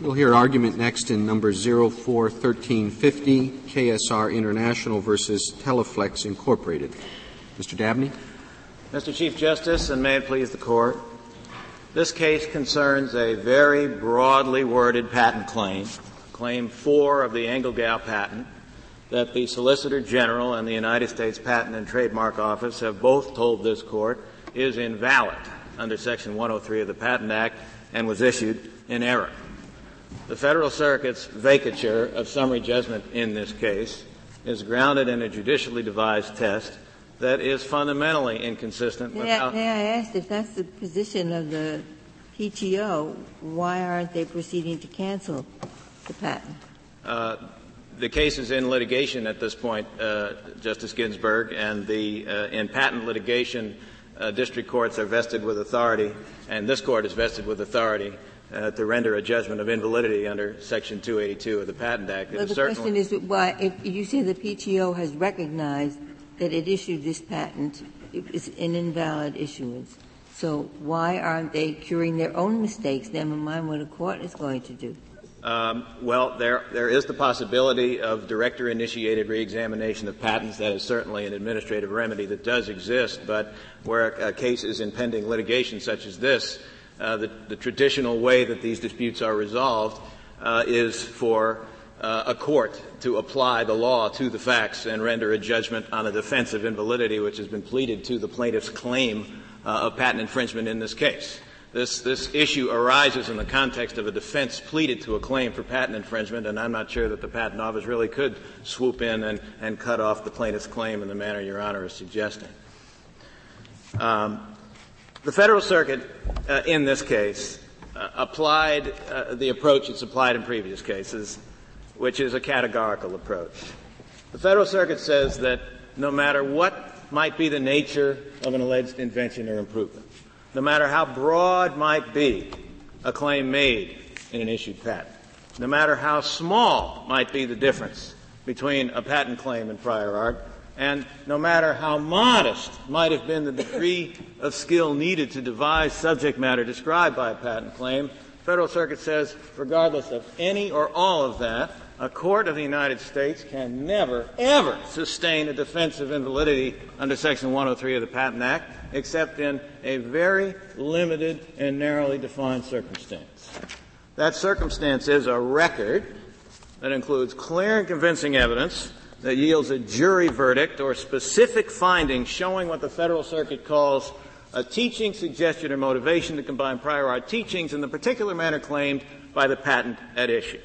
We'll hear argument next in number 041350, KSR International versus Teleflex Incorporated. Mr. Dabney? Mr. Chief Justice, and may it please the Court, this case concerns a very broadly worded patent claim, Claim 4 of the Engelgau patent, that the Solicitor General and the United States Patent and Trademark Office have both told this Court is invalid under Section 103 of the Patent Act and was issued in error. The Federal Circuit's vacatur of summary judgment in this case is grounded in a judicially devised test that is fundamentally inconsistent with how. May I ask if that's the position of the PTO, why aren't they proceeding to cancel the patent? Uh, the case is in litigation at this point, uh, Justice Ginsburg, and the uh, in patent litigation, uh, district courts are vested with authority, and this court is vested with authority uh, to render a judgment of invalidity under Section 282 of the Patent Act. Well, the question is why, if you say the PTO has recognized that it issued this patent, it is an invalid issuance. So why aren't they curing their own mistakes, never mind what a court is going to do? Um, well, there, there is the possibility of director initiated reexamination of patents. That is certainly an administrative remedy that does exist, but where a, a case is in pending litigation such as this, uh, the, the, traditional way that these disputes are resolved uh, is for uh, a court to apply the law to the facts and render a judgment on a defense of invalidity which has been pleaded to the plaintiff's claim uh, of patent infringement in this case. This, this issue arises in the context of a defense pleaded to a claim for patent infringement, and I'm not sure that the patent office really could swoop in and, and cut off the plaintiff's claim in the manner Your Honor is suggesting. Um, the Federal Circuit, uh, in this case, uh, applied uh, the approach it's applied in previous cases, which is a categorical approach. The Federal Circuit says that no matter what might be the nature of an alleged invention or improvement, no matter how broad might be a claim made in an issued patent, no matter how small might be the difference between a patent claim and prior art, and no matter how modest might have been the degree of skill needed to devise subject matter described by a patent claim, the Federal Circuit says, regardless of any or all of that, a court of the United States can never, ever sustain a defense of invalidity under Section 103 of the Patent Act, except in a very limited and narrowly defined circumstance. That circumstance is a record that includes clear and convincing evidence that yields a jury verdict or specific findings showing what the Federal Circuit calls a teaching, suggestion, or motivation to combine prior art teachings in the particular manner claimed by the patent at issue.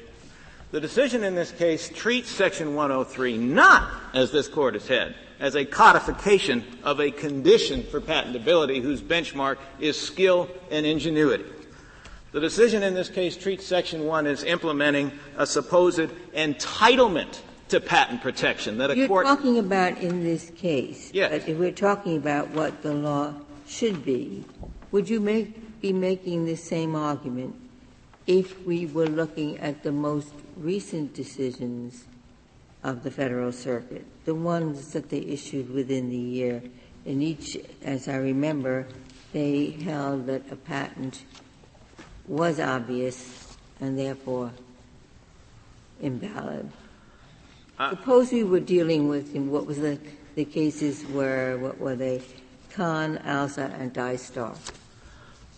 The decision in this case treats Section 103 not, as this Court has said, as a codification of a condition for patentability whose benchmark is skill and ingenuity. The decision in this case treats Section 1 as implementing a supposed entitlement to patent protection that a You're court. You're talking about in this case. Yes. But if we're talking about what the law should be, would you make, be making the same argument if we were looking at the most recent decisions of the Federal Circuit, the ones that they issued within the year? In each, as I remember, they held that a patent was obvious and therefore invalid. Uh, Suppose we were dealing with what was the, the cases where what were they? Kahn, Alza, and Dystar.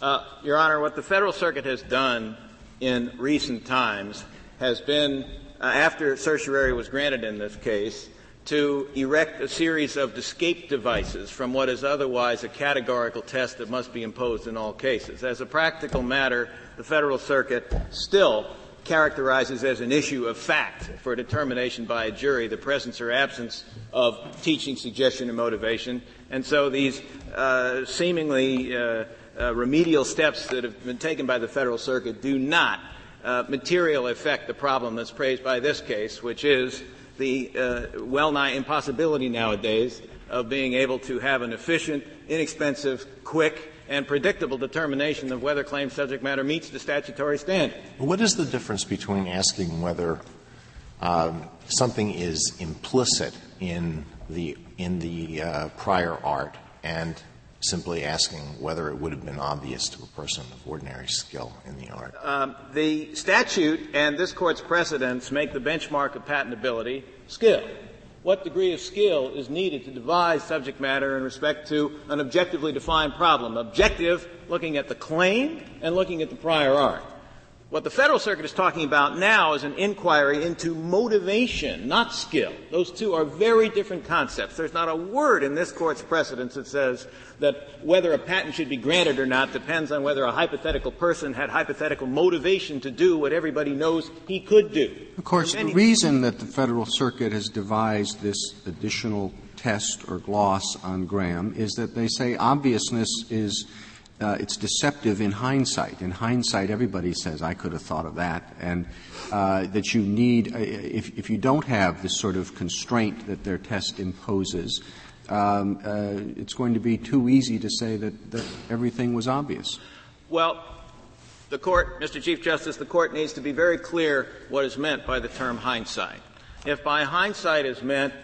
Uh, Your Honor, what the Federal Circuit has done in recent times has been, uh, after certiorari was granted in this case, to erect a series of escape devices from what is otherwise a categorical test that must be imposed in all cases. As a practical matter, the Federal Circuit still characterizes as an issue of fact for determination by a jury the presence or absence of teaching, suggestion, and motivation. And so these uh, seemingly uh, uh, remedial steps that have been taken by the Federal Circuit do not uh, materially affect the problem that's praised by this case, which is the uh, well nigh impossibility nowadays of being able to have an efficient, inexpensive, quick, and predictable determination of whether claim subject matter meets the statutory standard. What is the difference between asking whether um, something is implicit in the in the uh, prior art and simply asking whether it would have been obvious to a person of ordinary skill in the art? Um, the statute and this court's precedents make the benchmark of patentability skill. What degree of skill is needed to devise subject matter in respect to an objectively defined problem? Objective, looking at the claim and looking at the prior art. What the Federal Circuit is talking about now is an inquiry into motivation, not skill. Those two are very different concepts. There's not a word in this Court's precedents that says that whether a patent should be granted or not depends on whether a hypothetical person had hypothetical motivation to do what everybody knows he could do. Of course, the reason that the Federal Circuit has devised this additional test or gloss on Graham is that they say obviousness is uh, it's deceptive in hindsight. In hindsight, everybody says, I could have thought of that. And uh, that you need, uh, if, if you don't have this sort of constraint that their test imposes, um, uh, it's going to be too easy to say that, that everything was obvious. Well, the court, Mr. Chief Justice, the court needs to be very clear what is meant by the term hindsight. If by hindsight is meant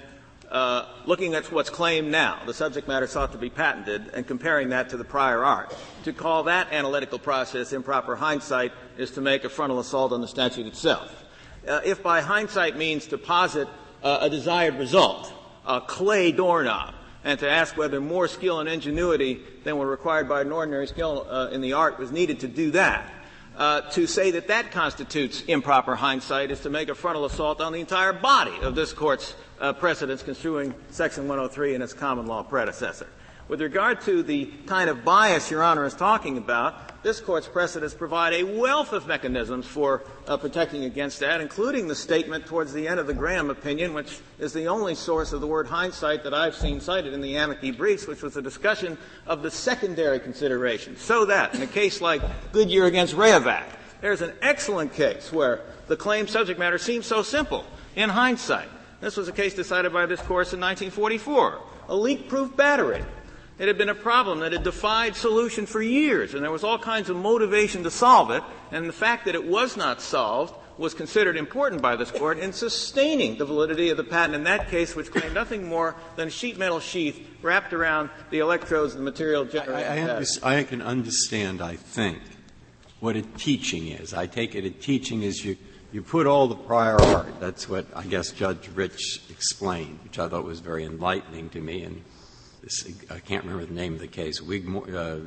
uh, looking at what's claimed now, the subject matter sought to be patented, and comparing that to the prior art. To call that analytical process improper hindsight is to make a frontal assault on the statute itself. Uh, if by hindsight means to posit uh, a desired result, a clay doorknob, and to ask whether more skill and ingenuity than were required by an ordinary skill uh, in the art was needed to do that, uh, to say that that constitutes improper hindsight is to make a frontal assault on the entire body of this court's uh, precedents construing Section 103 and its common law predecessor. With regard to the kind of bias Your Honor is talking about, this Court's precedents provide a wealth of mechanisms for uh, protecting against that, including the statement towards the end of the Graham opinion, which is the only source of the word hindsight that I've seen cited in the amici briefs, which was a discussion of the secondary considerations. So that, in a case like Goodyear against Rayovac, there's an excellent case where the claim subject matter seems so simple in hindsight. This was a case decided by this court in 1944. A leak-proof battery. It had been a problem that had defied solution for years, and there was all kinds of motivation to solve it, and the fact that it was not solved was considered important by this court in sustaining the validity of the patent in that case, which claimed nothing more than a sheet metal sheath wrapped around the electrodes of the material generated. I, I, I can understand, I think, what a teaching is. I take it a teaching is you you put all the prior art. That's what I guess Judge Rich explained, which I thought was very enlightening to me. And I can't remember the name of the case. Wigmore, uh,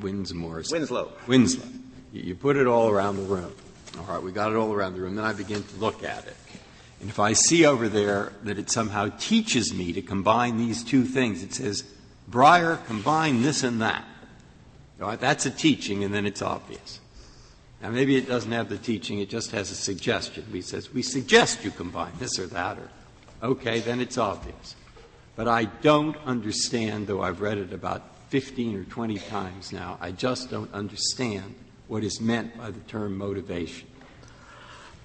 Winsmore. Winslow. Winslow. You, put it all around the room. All right, we got it all around the room. Then I begin to look at it. And if I see over there that it somehow teaches me to combine these two things, it says, Breyer, combine this and that. All right, that's a teaching, and then it's obvious. Now, maybe it doesn't have the teaching, it just has a suggestion. He says, We suggest you combine this or that, or, okay, then it's obvious. But I don't understand, though I've read it about 15 or 20 times now, I just don't understand what is meant by the term motivation.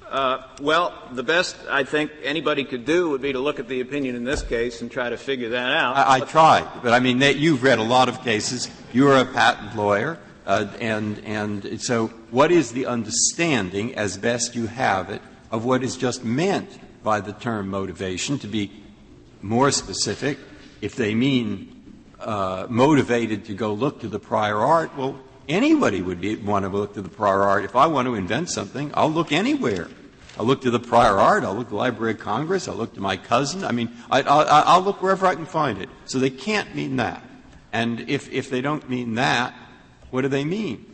Uh, well, the best I think anybody could do would be to look at the opinion in this case and try to figure that out. I, I tried, but I mean, they, you've read a lot of cases. You're a patent lawyer. Uh, and, and so, what is the understanding, as best you have it, of what is just meant by the term motivation? To be more specific, if they mean uh, motivated to go look to the prior art, well, anybody would be, want to look to the prior art. If I want to invent something, I'll look anywhere. I'll look to the prior art. I'll look to the Library of Congress. I'll look to my cousin. I mean, I, will look wherever I can find it. So they can't mean that. And if, if they don't mean that, what do they mean?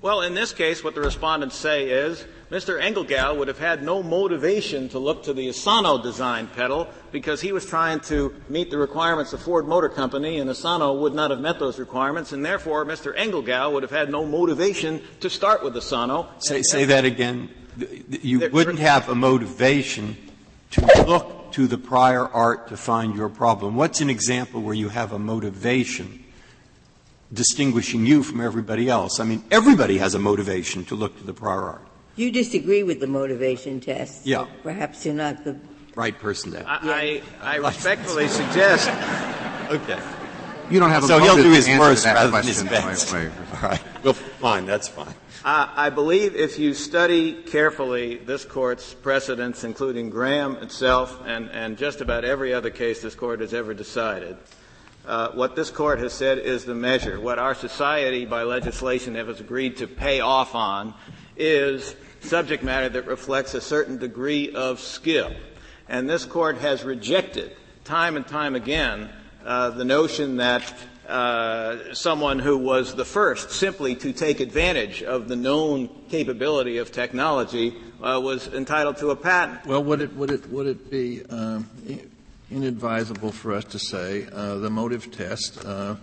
Well, in this case, what the respondents say is Mr. Engelgau would have had no motivation to look to the Asano design pedal because he was trying to meet the requirements of Ford Motor Company, and Asano would not have met those requirements, and therefore Mr. Engelgau would have had no motivation to start with Asano. Say, say that again. You wouldn't have a motivation to look to the prior art to find your problem. What's an example where you have a motivation distinguishing you from everybody else. I mean, everybody has a motivation to look to the prior art. You disagree with the motivation test. Yeah. Perhaps you're not the right person to. I, I, I respectfully suggest. okay. You don't have a so he'll do his worst rather than his best. All right. Well, fine. That's fine. Uh, I believe if you study carefully this court's precedents, including Graham itself and, and just about every other case this court has ever decided, uh, what this court has said is the measure. What our society, by legislation, has agreed to pay off on is subject matter that reflects a certain degree of skill. And this court has rejected time and time again uh, the notion that uh, someone who was the first simply to take advantage of the known capability of technology uh, was entitled to a patent. Well, would it would it would it be um, inadvisable for us to say uh, the motive test uh,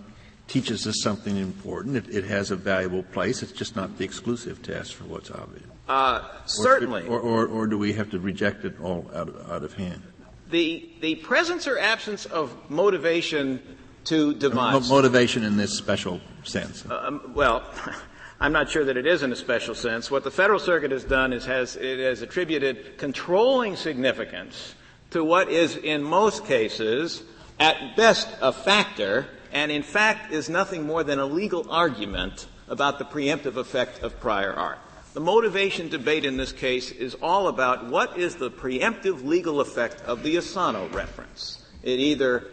teaches us something important? It, it, has a valuable place. It's just not the exclusive test for what's obvious. Uh, certainly. Or, or, or, do we have to reject it all out of, out of hand? The the presence or absence of motivation to devise. motivation in this special sense. Uh, um, well, I'm not sure that it is in a special sense. What the Federal Circuit has done is has, it has attributed controlling significance to what is in most cases at best a factor and in fact is nothing more than a legal argument about the preemptive effect of prior art. The motivation debate in this case is all about what is the preemptive legal effect of the Asano reference. It either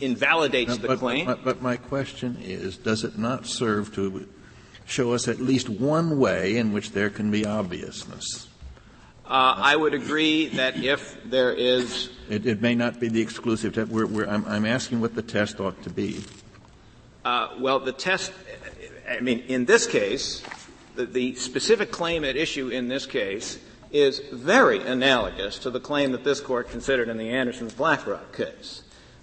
invalidates the but, claim. But, but, my question is, does it not serve to show us at least one way in which there can be obviousness? Uh, I would agree that if there is, it, it may not be the exclusive test. We're, we're, I'm, I'm, asking what the test ought to be. Uh, well, the test. I mean, in this case, the, the specific claim at issue in this case is very analogous to the claim that this court considered in the Anderson's Black Rock case.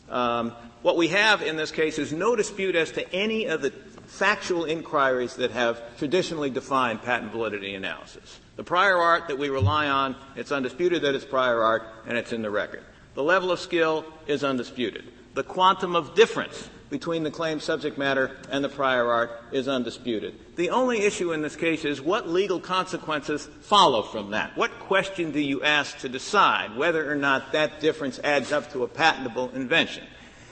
Um, what we have in this case is no dispute as to any of the factual inquiries that have traditionally defined patent validity analysis. The prior art that we rely on, it's undisputed that it's prior art, and it's in the record. The level of skill is undisputed. The quantum of difference between the claim subject matter and the prior art is undisputed. The only issue in this case is what legal consequences follow from that. What question do you ask to decide whether or not that difference adds up to a patentable invention?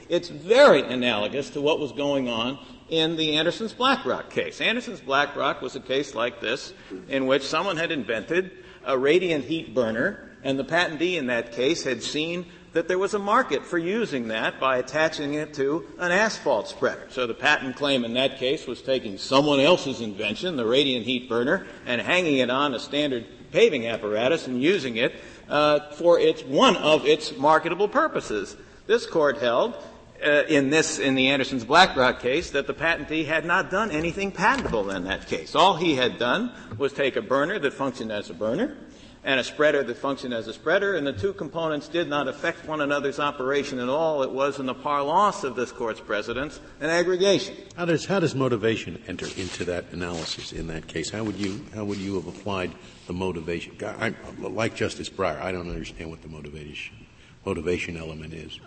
It's very analogous to what was going on in the Anderson's Black Rock case. Anderson's Black Rock was a case like this in which someone had invented a radiant heat burner and the patentee in that case had seen that there was a market for using that by attaching it to an asphalt spreader. So the patent claim in that case was taking someone else's invention, the radiant heat burner, and hanging it on a standard paving apparatus and using it uh, for its one of its marketable purposes. This court held uh, in this in the Anderson's Black Rock case that the patentee had not done anything patentable in that case. All he had done was take a burner that functioned as a burner and a spreader that functioned as a spreader, and the two components did not affect one another's operation at all. It was, in the parlance of this court's precedents, an aggregation. How does, how does motivation enter into that analysis in that case? How would you, how would you have applied the motivation? I, like Justice Breyer, I don't understand what the motivation, motivation element is.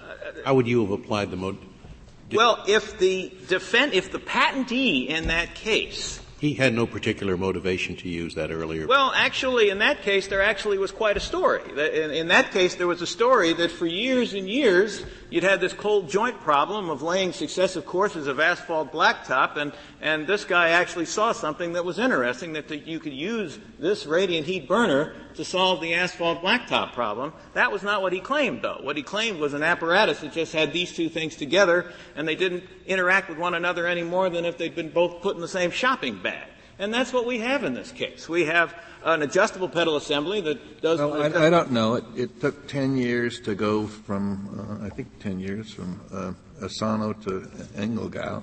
How would you have applied the? Well, if the defend, if the patentee in that case he had no particular motivation to use that earlier. Well, actually, in that case, there actually was quite a story. In, in, that case, there was a story that for years and years, you'd had this cold joint problem of laying successive courses of asphalt blacktop, and, and this guy actually saw something that was interesting, that the, you could use this radiant heat burner to solve the asphalt blacktop problem. That was not what he claimed, though. What he claimed was an apparatus that just had these two things together, and they didn't interact with one another any more than if they'd been both put in the same shopping bag. And that's what we have in this case. We have an adjustable pedal assembly that does. Well, I, I, don't know. It, it, took ten years to go from, uh, I think, ten years from uh, Asano to Engelgau.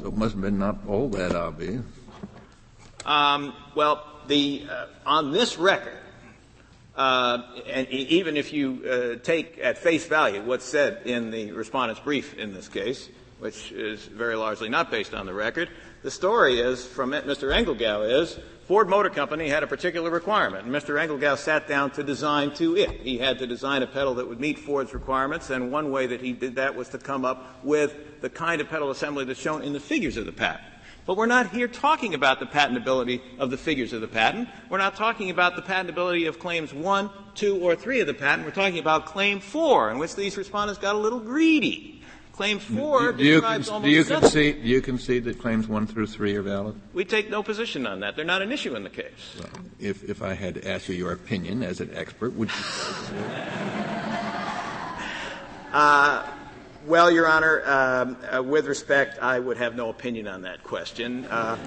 So it must have been not all that obvious. Um, well, the uh, on this record, uh, and even if you uh, take at face value what's said in the respondent's brief in this case, which is very largely not based on the record, the story is from Mr. Engelgau is Ford Motor Company had a particular requirement, and Mr. Engelgau sat down to design to it. He had to design a pedal that would meet Ford's requirements, and one way that he did that was to come up with the kind of pedal assembly that's shown in the figures of the patent. But we're not here talking about the patentability of the figures of the patent. We're not talking about the patentability of claims 1, 2, or 3 of the patent. We're talking about claim 4, in which these respondents got a little greedy. Claim 4 do, you, describes you concede, do you concede that claims 1 through 3 are valid? We take no position on that. They're not an issue in the case. Well, if, if I had to ask you your opinion as an expert, would you uh, Well, Your Honor, um, uh, with respect, I would have no opinion on that question. Uh,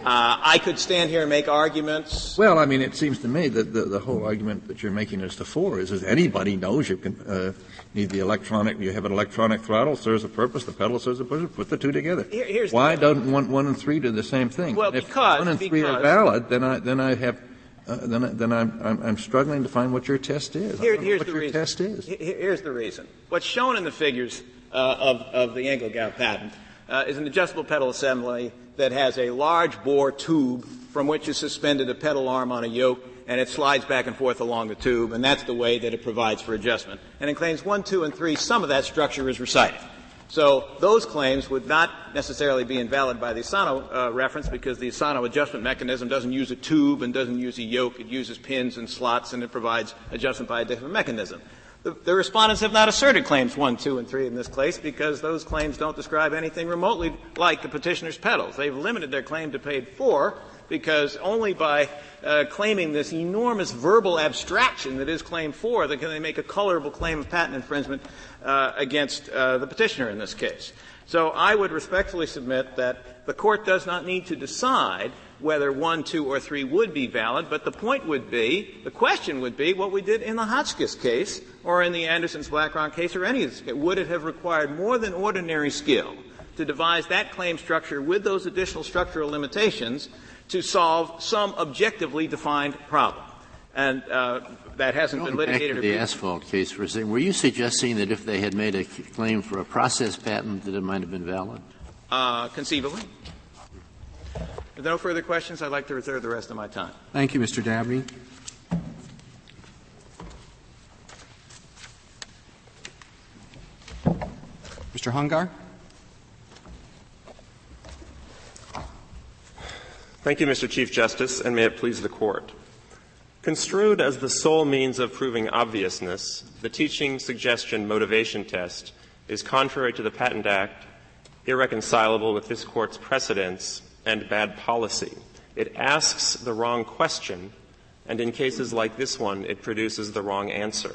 uh, I could stand here and make arguments. Well, I mean, it seems to me that the, the whole argument that you're making as to four is, is anybody knows you can uh, need the electronic. You have an electronic throttle serves a purpose. The pedal serves a purpose. Put the two together. Here, Why doesn't one, one and three do the same thing? Well, if because one and three are valid, then I then I have uh, then, then I'm, I'm, I'm, struggling to find what your test is. Here, here's the reason. test is. Here's the reason. What's shown in the figures uh, of, of the Engelgau patent uh, is an adjustable pedal assembly that has a large bore tube from which is suspended a pedal arm on a yoke and it slides back and forth along the tube, and that's the way that it provides for adjustment. And in claims 1, 2, and 3, some of that structure is recited. So those claims would not necessarily be invalid by the Asano uh, reference because the Asano adjustment mechanism doesn't use a tube and doesn't use a yoke. It uses pins and slots and it provides adjustment by a different mechanism. The, respondents have not asserted claims 1, 2, and 3 in this case because those claims don't describe anything remotely like the petitioner's pedals. They've limited their claim to paid 4 because only by uh, claiming this enormous verbal abstraction that is claim 4 that can they make a colorable claim of patent infringement uh, against uh, the petitioner in this case. So I would respectfully submit that the court does not need to decide whether one, two, or three would be valid, but the point would be, the question would be what we did in the Hotchkiss case or in the Anderson's Black Rock case or any of this. Would it have required more than ordinary skill to devise that claim structure with those additional structural limitations to solve some objectively defined problem? And uh, that hasn't been litigated. Back to the asphalt case for a second. Were you suggesting that if they had made a claim for a process patent, that it might have been valid? Uh, conceivably. If there are no further questions, I'd like to reserve the rest of my time. Thank you, Mr. Dabney. Mr. Hungar? Thank you, Mr. Chief Justice, and may it please the Court. Construed as the sole means of proving obviousness, the teaching suggestion motivation test is contrary to the Patent Act, irreconcilable with this Court's precedents, and bad policy. It asks the wrong question, and in cases like this one, it produces the wrong answer.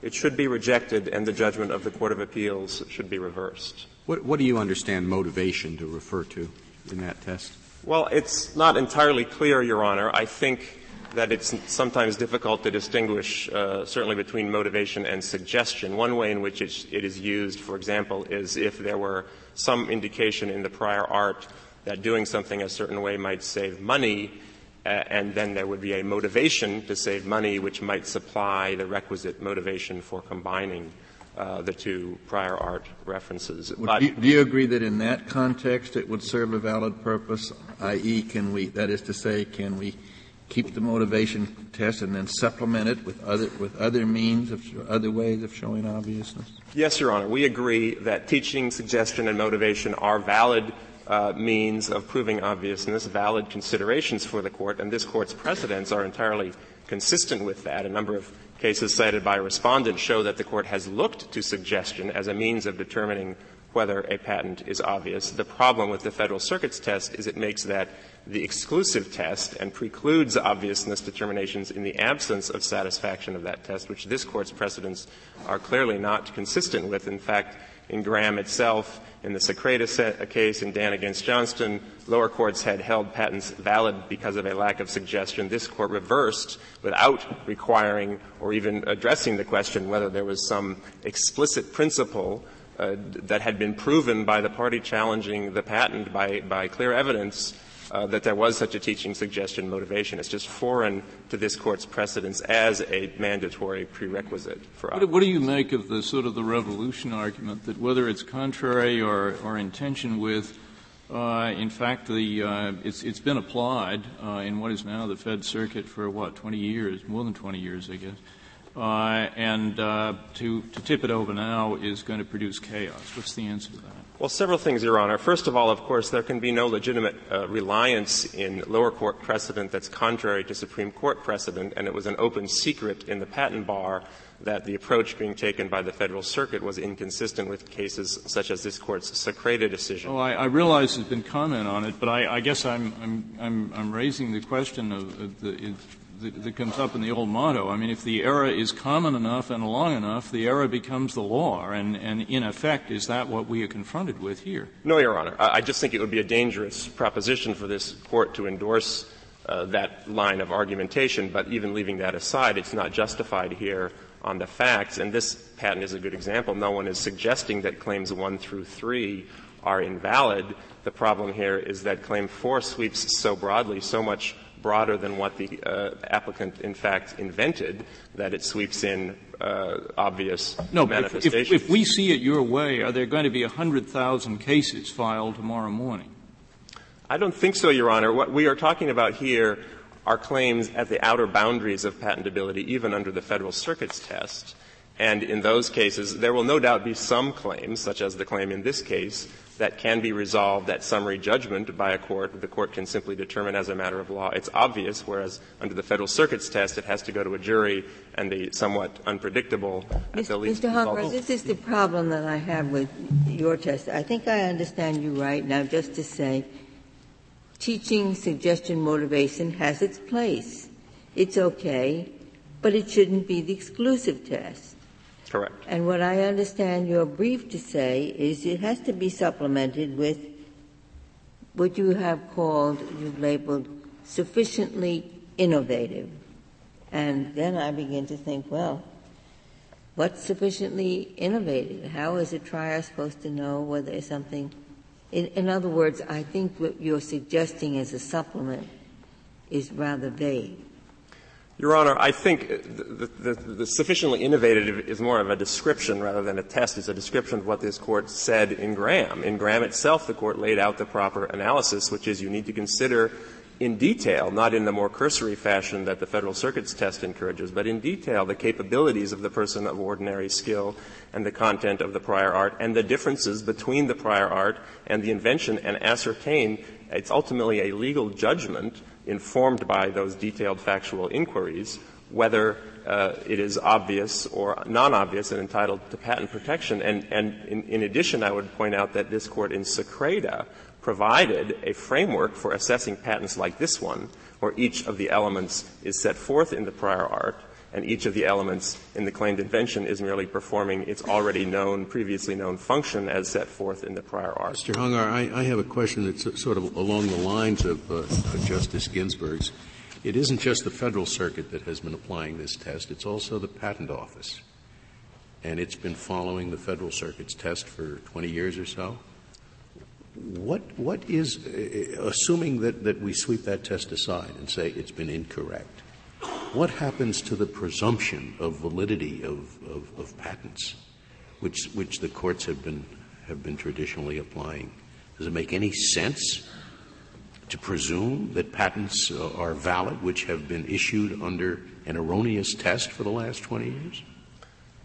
It should be rejected, and the judgment of the Court of Appeals should be reversed. What, what do you understand motivation to refer to in that test? Well, it's not entirely clear, Your Honor. I think that it's sometimes difficult to distinguish, uh, certainly between motivation and suggestion. One way in which it is used, for example, is if there were some indication in the prior art that doing something a certain way might save money, uh, and then there would be a motivation to save money which might supply the requisite motivation for combining uh, the two prior art references. do, you, do you agree that in that context it would serve a valid purpose, i.e., can we, that is to say, can we keep the motivation test and then supplement it with other, with other means of, other ways of showing obviousness? Yes, Your Honor. We agree that teaching, suggestion, and motivation are valid uh, means of proving obviousness, valid considerations for the court, and this court's precedents are entirely consistent with that. A number of cases cited by respondents show that the court has looked to suggestion as a means of determining whether a patent is obvious. The problem with the Federal Circuit's test is it makes that the exclusive test and precludes obviousness determinations in the absence of satisfaction of that test, which this Court's precedents are clearly not consistent with. In fact, in Graham itself, in the Sakraida case in Dann against Johnston, lower courts had held patents valid because of a lack of suggestion. This court reversed without requiring or even addressing the question whether there was some explicit principle uh, that had been proven by the party challenging the patent by, by clear evidence uh, that there was such a teaching suggestion motivation. It's just foreign to this court's precedents as a mandatory prerequisite for what, what do you make of the sort of the revolution argument that whether it's contrary or, or in tension with uh, in fact, the, uh, it's, it's been applied uh, in what is now the Fed Circuit for what 20 years, more than 20 years, I guess. Uh, and uh, to, to tip it over now is going to produce chaos. What's the answer to that? Well, several things, Your Honor. First of all, of course, there can be no legitimate uh, reliance in lower court precedent that's contrary to Supreme Court precedent, and it was an open secret in the patent bar that the approach being taken by the Federal Circuit was inconsistent with cases such as this Court's Sakraida decision. Oh, I, I realize there's been comment on it, but I, I guess I'm, I'm, I'm, I'm, raising the question of, of the, that, that comes up in the old motto. I mean, if the error is common enough and long enough, the error becomes the law. And, and in effect, is that what we are confronted with here? No, Your Honor. I, I just think it would be a dangerous proposition for this court to endorse uh, that line of argumentation. But even leaving that aside, it's not justified here on the facts. And this patent is a good example. No one is suggesting that claims one through three are invalid. The problem here is that claim four sweeps so broadly, so much broader than what the uh, applicant in fact invented, that it sweeps in uh, obvious no, manifestations. If, if, we see it your way, are there going to be 100,000 cases filed tomorrow morning? I don't think so, Your Honor. What we are talking about here are claims at the outer boundaries of patentability, even under the Federal Circuit's test. And in those cases, there will no doubt be some claims, such as the claim in this case, that can be resolved at summary judgment by a court. The court can simply determine as a matter of law it's obvious, whereas under the Federal Circuit's test, it has to go to a jury and the somewhat unpredictable at the least. Mr. Hungar, this is the problem that I have with your test. I think I understand you right now just to say teaching suggestion motivation has its place. It's okay, but it shouldn't be the exclusive test. Correct. And what I understand your brief to say is it has to be supplemented with what you have called, you've labeled sufficiently innovative. And then I begin to think, well, what's sufficiently innovative? How is a trier supposed to know whether something? In, in other words, I think what you're suggesting as a supplement is rather vague. Your Honor, I think the, the, the, sufficiently innovative is more of a description rather than a test. It's a description of what this court said in Graham. In Graham itself, the court laid out the proper analysis, which is you need to consider in detail, not in the more cursory fashion that the Federal Circuit's test encourages, but in detail the capabilities of the person of ordinary skill and the content of the prior art and the differences between the prior art and the invention and ascertain it's ultimately a legal judgment informed by those detailed factual inquiries whether uh, it is obvious or non-obvious and entitled to patent protection. And, and in, in, addition, I would point out that this court in Sakraida provided a framework for assessing patents like this one, where each of the elements is set forth in the prior art, and each of the elements in the claimed invention is merely performing its already known, previously known function as set forth in the prior art. Mr. Hungar, I, I have a question that's sort of along the lines of, uh, Justice Ginsburg's. It isn't just the Federal Circuit that has been applying this test, it's also the Patent Office. And it's been following the Federal Circuit's test for 20 years or so. What, what is, uh, assuming that, that we sweep that test aside and say it's been incorrect, what happens to the presumption of validity of, of, of patents, which, which the courts have been, have been traditionally applying? Does it make any sense to presume that patents are valid which have been issued under an erroneous test for the last 20 years?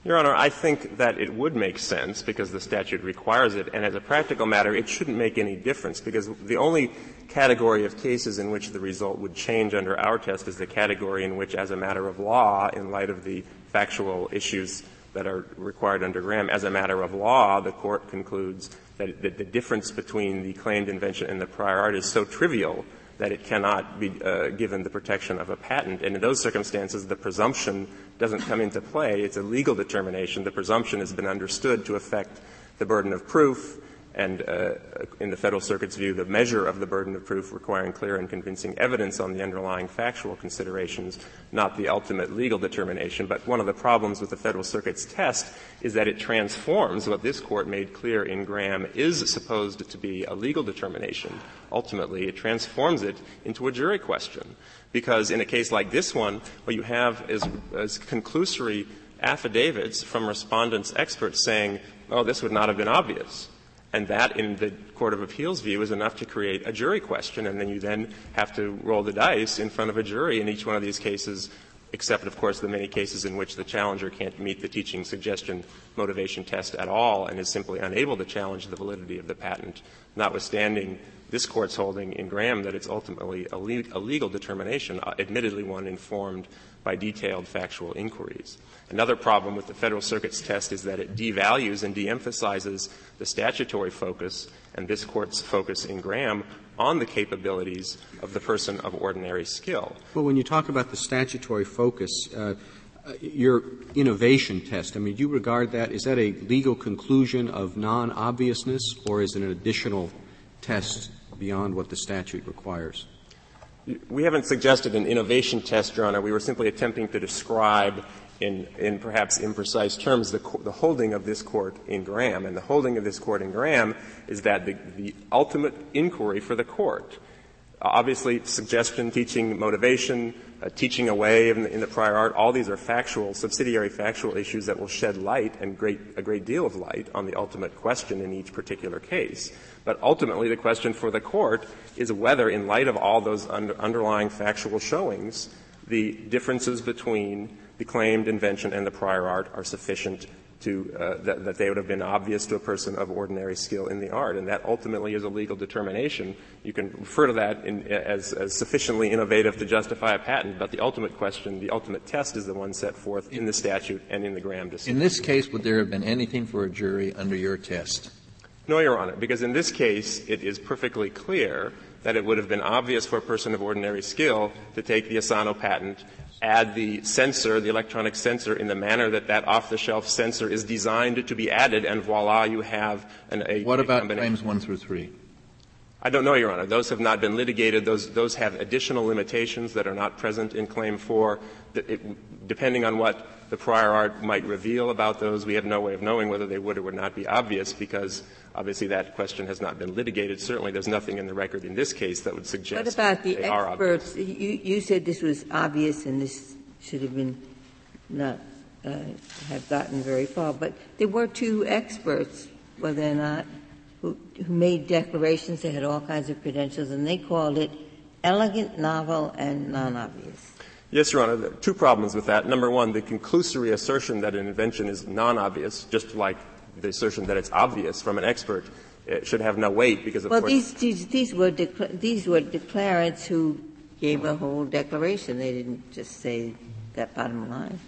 Your Honor, I think that it would make sense because the statute requires it, and as a practical matter, it shouldn't make any difference because the only category of cases in which the result would change under our test is the category in which, as a matter of law, in light of the factual issues that are required under Graham, as a matter of law, the court concludes that, that the difference between the claimed invention and the prior art is so trivial that it cannot be uh, given the protection of a patent. And in those circumstances, the presumption doesn't come into play. It's a legal determination. The presumption has been understood to affect the burden of proof and uh, in the Federal Circuit's view, the measure of the burden of proof requiring clear and convincing evidence on the underlying factual considerations, not the ultimate legal determination. But one of the problems with the Federal Circuit's test is that it transforms what this Court made clear in Graham is supposed to be a legal determination. Ultimately, it transforms it into a jury question. Because in a case like this one, what you have is, is conclusory affidavits from respondents' experts saying, oh, this would not have been obvious and that, in the Court of Appeals view, is enough to create a jury question, and then you then have to roll the dice in front of a jury in each one of these cases, except, of course, the many cases in which the challenger can't meet the teaching suggestion motivation test at all and is simply unable to challenge the validity of the patent, notwithstanding this Court's holding in Graham that it's ultimately a, le- a legal determination, uh, admittedly one informed by detailed factual inquiries. Another problem with the Federal Circuit's test is that it devalues and de-emphasizes the statutory focus and this court's focus in Graham on the capabilities of the person of ordinary skill. Well, when you talk about the statutory focus, uh, your innovation test, I mean, do you regard that, is that a legal conclusion of non obviousness, or is it an additional test beyond what the statute requires? We haven't suggested an innovation test, Your Honor. We were simply attempting to describe in, in perhaps imprecise terms the, the holding of this court in Graham. And the holding of this court in Graham is that the, the ultimate inquiry for the court obviously suggestion, teaching, motivation, uh, teaching away in the, in the, prior art, all these are factual, subsidiary factual issues that will shed light and great, a great deal of light on the ultimate question in each particular case. But ultimately the question for the court is whether, in light of all those under, underlying factual showings, the differences between the claimed invention and the prior art are sufficient to, uh, that, that, they would have been obvious to a person of ordinary skill in the art. And that ultimately is a legal determination. You can refer to that in, as, as, sufficiently innovative to justify a patent, but the ultimate question, the ultimate test is the one set forth in the statute and in the Graham decision. In this case, would there have been anything for a jury under your test? No, Your Honor, because in this case, it is perfectly clear that it would have been obvious for a person of ordinary skill to take the Asano patent add the sensor, the electronic sensor, in the manner that that off-the-shelf sensor is designed to be added, and voila, you have an a. What about claims one through three? I don't know, Your Honor. Those have not been litigated. Those, those have additional limitations that are not present in Claim 4. It, depending on what the prior art might reveal about those, we have no way of knowing whether they would or would not be obvious because obviously that question has not been litigated. Certainly there's nothing in the record in this case that would suggest What about the experts? You, you, said this was obvious and this should have been not uh, have gotten very far, but there were two experts, whether or not who, who made declarations. They had all kinds of credentials, and they called it elegant, novel, and non-obvious. Yes, Your Honor. There are two problems with that. Number one, the conclusory assertion that an invention is non-obvious, just like the assertion that it's obvious from an expert, it should have no weight because of well, course. These, these, these, were decla- these were declarants who gave a whole declaration. They didn't just say that bottom line.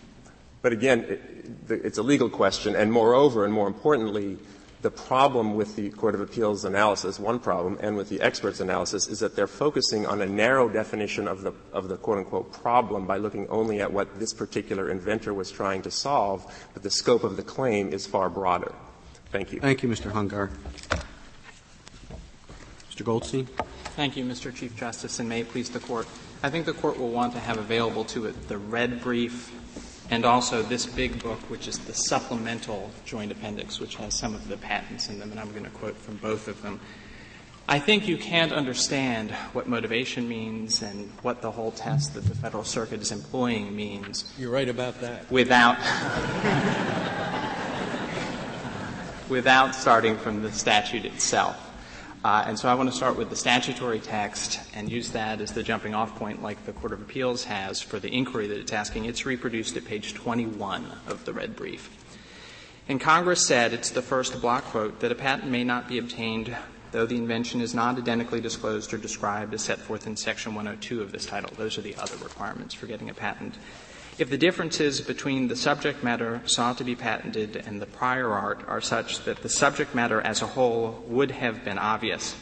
But again, it, it's a legal question, and moreover, and more importantly, the problem with the Court of Appeals analysis, one problem, and with the experts' analysis, is that they're focusing on a narrow definition of the, of the quote unquote problem by looking only at what this particular inventor was trying to solve, but the scope of the claim is far broader. Thank you. Thank you, Mr. Hungar. Mr. Goldstein. Thank you, Mr. Chief Justice, and may it please the Court. I think the Court will want to have available to it the red brief and also this big book, which is the supplemental joint appendix, which has some of the patents in them, and I'm going to quote from both of them. I think you can't understand what motivation means and what the whole test that the Federal Circuit is employing means. You're right about that. Without, without starting from the statute itself. Uh, and so I want to start with the statutory text and use that as the jumping off point like the Court of Appeals has for the inquiry that it's asking. It's reproduced at page 21 of the red brief. And Congress said, it's the first block quote, that a patent may not be obtained though the invention is not identically disclosed or described as set forth in section 102 of this title. Those are the other requirements for getting a patent. If the differences between the subject matter sought to be patented and the prior art are such that the subject matter as a whole would have been obvious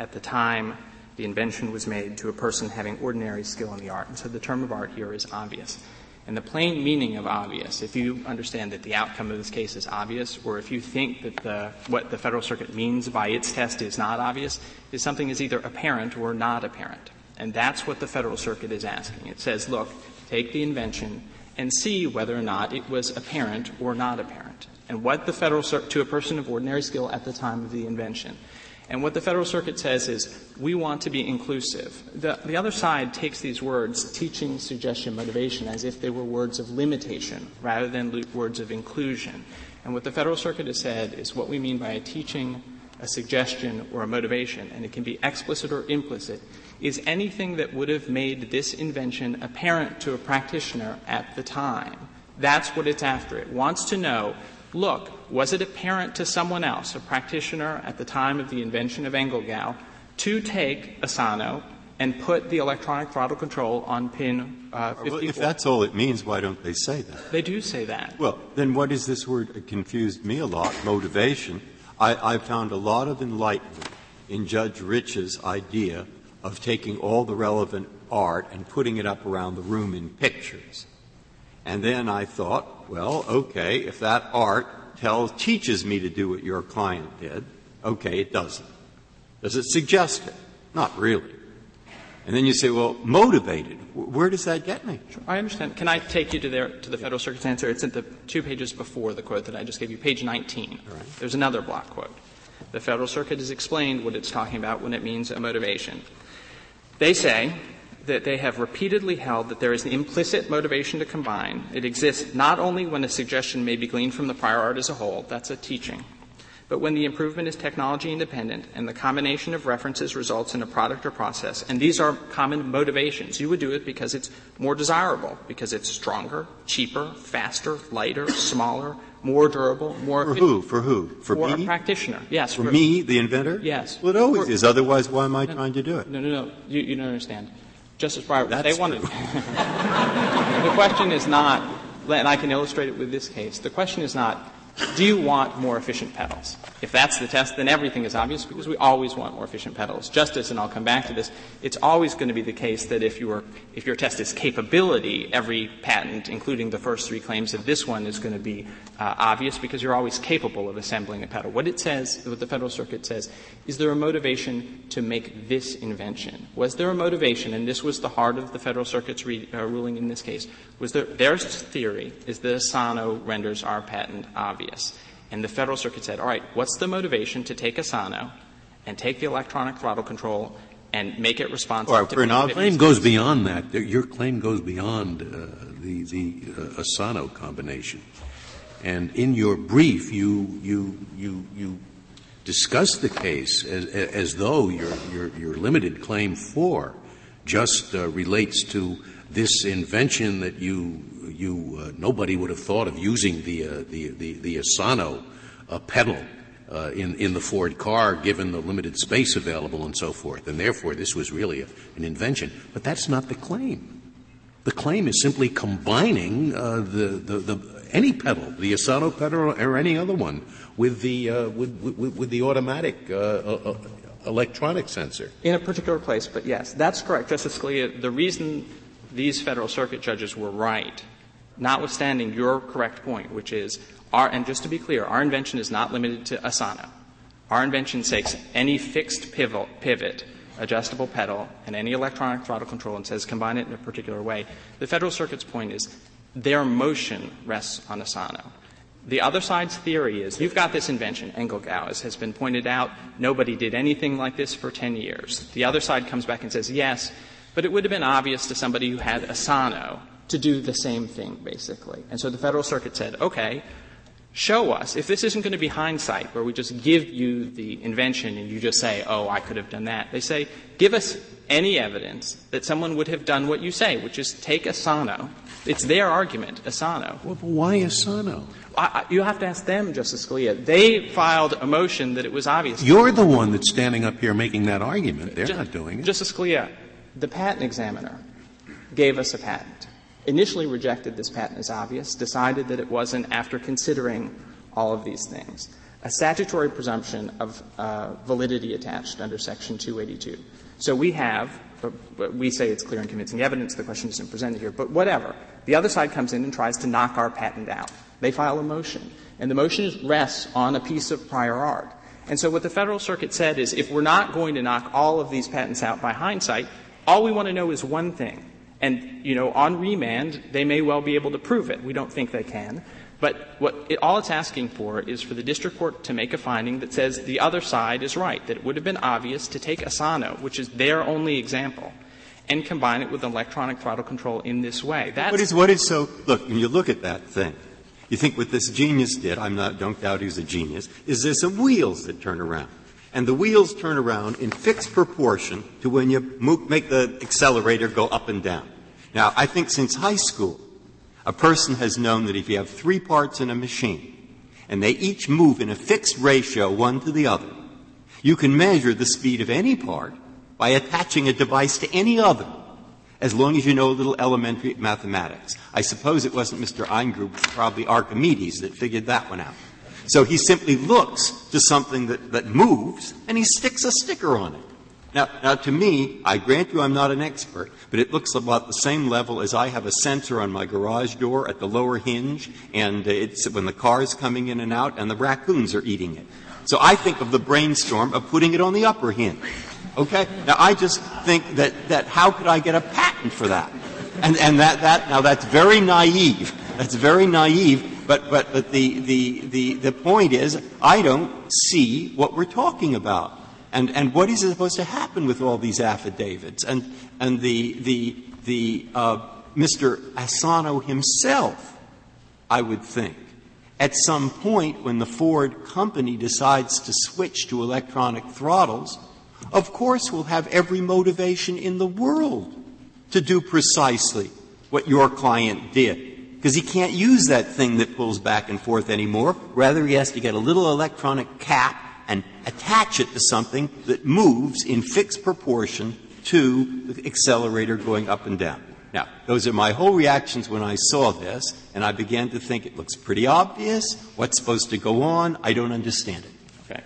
at the time the invention was made to a person having ordinary skill in the art. And so the term of art here is obvious. And the plain meaning of obvious, if you understand that the outcome of this case is obvious, or if you think that the, what the Federal Circuit means by its test is not obvious, is something is either apparent or not apparent. And that's what the Federal Circuit is asking. It says, look, take the invention and see whether or not it was apparent or not apparent. And what the Federal Circuit, to a person of ordinary skill at the time of the invention. And what the Federal Circuit says is, we want to be inclusive. The, the other side takes these words, teaching, suggestion, motivation, as if they were words of limitation rather than words of inclusion. And what the Federal Circuit has said is what we mean by a teaching, a suggestion, or a motivation, and it can be explicit or implicit, is anything that would have made this invention apparent to a practitioner at the time. That's what it's after. It wants to know, look, was it apparent to someone else, a practitioner at the time of the invention of Engelgau, to take Asano and put the electronic throttle control on pin uh, 54. Well, if that's all it means, why don't they say that? They do say that. Well, then what is this word? It confused me a lot. Motivation. I, I found a lot of enlightenment in Judge Rich's idea of taking all the relevant art and putting it up around the room in pictures. And then I thought, well, okay, if that art tells, teaches me to do what your client did, okay, it doesn't. Does it suggest it? Not really. And then you say, well, motivated. Where does that get me? Sure, I understand. Can I take you to, their, to the Federal Circuit's answer? It's at the two pages before the quote that I just gave you, page 19. Right. There's another block quote. The Federal Circuit has explained what it's talking about when it means a motivation. They say that they have repeatedly held that there is an implicit motivation to combine. It exists not only when a suggestion may be gleaned from the prior art as a whole, that's a teaching, but when the improvement is technology independent and the combination of references results in a product or process, and these are common motivations. You would do it because it's more desirable, because it's stronger, cheaper, faster, lighter, smaller, more durable, more for who? For who? For, for me? a practitioner. Yes. For, for, me, the inventor. Yes. Well, it always for, is. Otherwise, why am I no, trying to do it? No, no, no. You, you don't understand. Justice Breyer, That's they wanted. the question is not, and I can illustrate it with this case. The question is not do you want more efficient pedals? If that's the test, then everything is obvious because we always want more efficient pedals. Justice, and I'll come back to this, it's always going to be the case that if, your if your test is capability, every patent, including the first three claims of this one, is going to be uh, obvious because you're always capable of assembling a pedal. What it says, what the Federal Circuit says, is there a motivation to make this invention? Was there a motivation, and this was the heart of the Federal Circuit's re, uh, ruling in this case, was there, their theory is that Asano renders our patent obvious. And the Federal Circuit said, all right, what's the motivation to take Asano and take the electronic throttle control and make it responsive right, to for Your claim goes beyond that. Your claim goes beyond uh, the, the uh, Asano combination. And in your brief, you, you, you, you discuss the case as, as though your, your, your, limited claim four just uh, relates to this invention that you, you uh, nobody would have thought of using the, uh, the, the, the, Asano uh, pedal uh, in, in the Ford car given the limited space available and so forth. And therefore, this was really a, an invention. But that's not the claim. The claim is simply combining uh, the, the, the, any pedal, the Asano pedal or any other one, with the, uh, with, with, with, the automatic electronic sensor. In a particular place, but yes, that's correct, Justice Scalia. The reason these Federal Circuit judges were right, notwithstanding your correct point, which is, our, and just to be clear, our invention is not limited to Asano. Our invention takes any fixed pivot, pivot adjustable pedal and any electronic throttle control and says combine it in a particular way. The Federal Circuit's point is their motion rests on Asano. The other side's theory is you've got this invention, Engelgau, as has been pointed out. Nobody did anything like this for 10 years. The other side comes back and says, yes, but it would have been obvious to somebody who had Asano to do the same thing, basically. And so the Federal Circuit said, okay, show us, if this isn't going to be hindsight, where we just give you the invention and you just say, oh, I could have done that. They say, give us any evidence that someone would have done what you say, which is take Asano it's their argument, Asano. Well, why Asano? I, I, you have to ask them, Justice Scalia. They filed a motion that it was obvious. You're the one that's standing up here making that argument. They're Just, not doing it. Justice Scalia, the patent examiner gave us a patent. Initially rejected this patent as obvious, decided that it wasn't after considering all of these things. A statutory presumption of uh, validity attached under Section 282. So we have we say it's clear and convincing evidence. The question isn't presented here. But whatever. The other side comes in and tries to knock our patent out. They file a motion. And the motion rests on a piece of prior art. And so what the Federal Circuit said is if we're not going to knock all of these patents out by hindsight, all we want to know is one thing. And, you know, on remand, they may well be able to prove it. We don't think they can. But what it, all it's asking for is for the district court to make a finding that says the other side is right, that it would have been obvious to take Asano, which is their only example, and combine it with electronic throttle control in this way. That's what is what is so look, when you look at that thing, you think what this genius did, I'm not don't doubt he's a genius, is there's some wheels that turn around. And the wheels turn around in fixed proportion to when you make the accelerator go up and down. Now, I think since high school, a person has known that if you have three parts in a machine, and they each move in a fixed ratio one to the other, you can measure the speed of any part by attaching a device to any other, as long as you know a little elementary mathematics. I suppose it wasn't Mr. Engelgau, probably Archimedes that figured that one out. So he simply looks to something that, that moves and he sticks a sticker on it. Now, now, to me, I grant you I'm not an expert, but it looks about the same level as I have a sensor on my garage door at the lower hinge, and it's when the car is coming in and out, and the raccoons are eating it. So I think of the brainstorm of putting it on the upper hinge. Okay? Now, I just think that, that how could I get a patent for that? And, and that, that, now that's very naive. That's very naive, but, but, but the, the, the, the point is, I don't see what we're talking about. And, and what is supposed to happen with all these affidavits? And, and the, the, the, uh, Mr. Asano himself, I would think, at some point when the Ford company decides to switch to electronic throttles, of course will have every motivation in the world to do precisely what your client did. Because he can't use that thing that pulls back and forth anymore. Rather, he has to get a little electronic cap and attach it to something that moves in fixed proportion to the accelerator going up and down. Now, those are my whole reactions when I saw this, and I began to think it looks pretty obvious. What's supposed to go on? I don't understand it.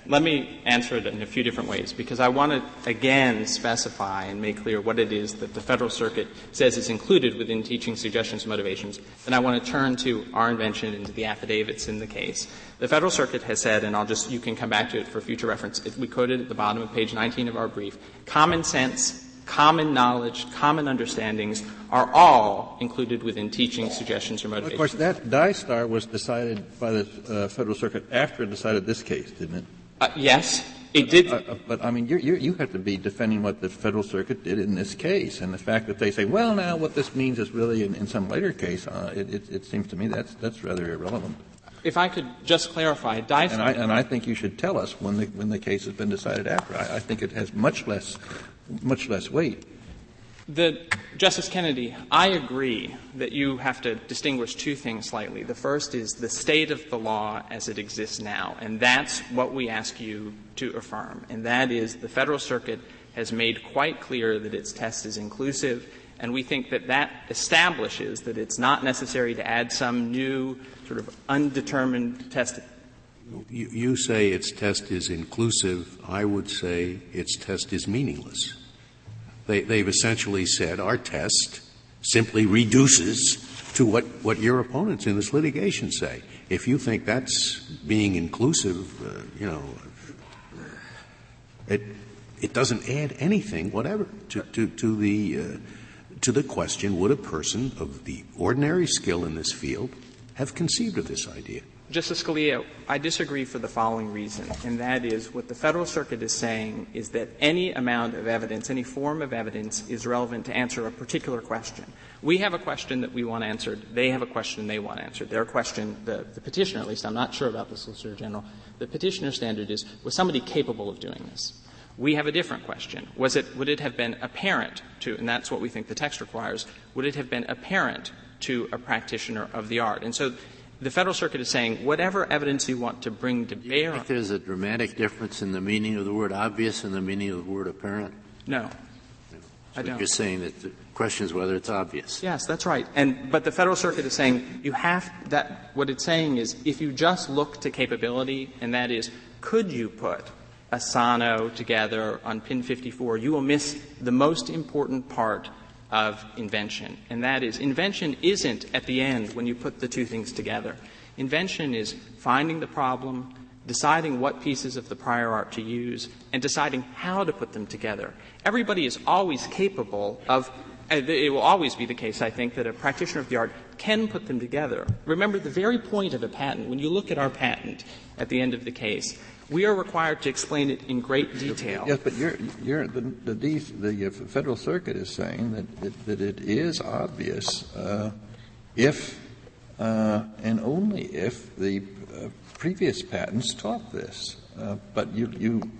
Let me answer it in a few different ways because I want to again specify and make clear what it is that the Federal Circuit says is included within teaching suggestions and motivations. Then I want to turn to our invention and to the affidavits in the case. The Federal Circuit has said, and I'll just, you can come back to it for future reference, if we quoted at the bottom of page 19 of our brief, common sense, common knowledge, common understandings are all included within teaching suggestions or motivations. Of course, that DyStar was decided by the uh, Federal Circuit after it decided this case, didn't it? Uh, yes, it did. Uh, uh, but I mean, you you have to be defending what the Federal Circuit did in this case, and the fact that they say, well, now what this means is really in, in some later case, uh, it, it, it, seems to me that's that's rather irrelevant. If I could just clarify. And I, and I think you should tell us when the when the case has been decided after. I, I think it has much less much less weight. The, Justice Kennedy, I agree that you have to distinguish two things slightly. The first is the state of the law as it exists now, and that's what we ask you to affirm. And that is the Federal Circuit has made quite clear that its test is inclusive, and we think that that establishes that it's not necessary to add some new sort of undetermined test. You, you say its test is inclusive. I would say its test is meaningless. They, they've essentially said our test simply reduces to what, what your opponents in this litigation say. If you think that's being inclusive, uh, you know, it, it doesn't add anything whatever uh, to the question would a person of the ordinary skill in this field have conceived of this idea? Justice Scalia, I disagree for the following reason, and that is what the Federal Circuit is saying is that any amount of evidence, any form of evidence is relevant to answer a particular question. We have a question that we want answered. They have a question they want answered. Their question, the, the petitioner at least, I'm not sure about the Solicitor General, the petitioner standard is, was somebody capable of doing this? We have a different question. Was it, would it have been apparent to, and that's what we think the text requires, would it have been apparent to a practitioner of the art? And so the Federal Circuit is saying whatever evidence you want to bring to bear. think there's a dramatic difference in the meaning of the word obvious and the meaning of the word apparent? No. I don't. You're saying that the question is whether it's obvious. Yes, that's right. And but the Federal Circuit is saying you have that. What it's saying is if you just look to capability, and that is, could you put Asano together on pin 54, you will miss the most important part of invention, and that is invention isn't at the end when you put the two things together. Invention is finding the problem, deciding what pieces of the prior art to use, and deciding how to put them together. Everybody is always capable of it will always be the case, I think, that a practitioner of the art can put them together. Remember, the very point of a patent, when you look at our patent at the end of the case, we are required to explain it in great detail. Yes, but you're, you're, the, the, the, Federal Circuit is saying that it, that it is obvious uh, if uh, and only if the uh, previous patents taught this. Uh, but you, you,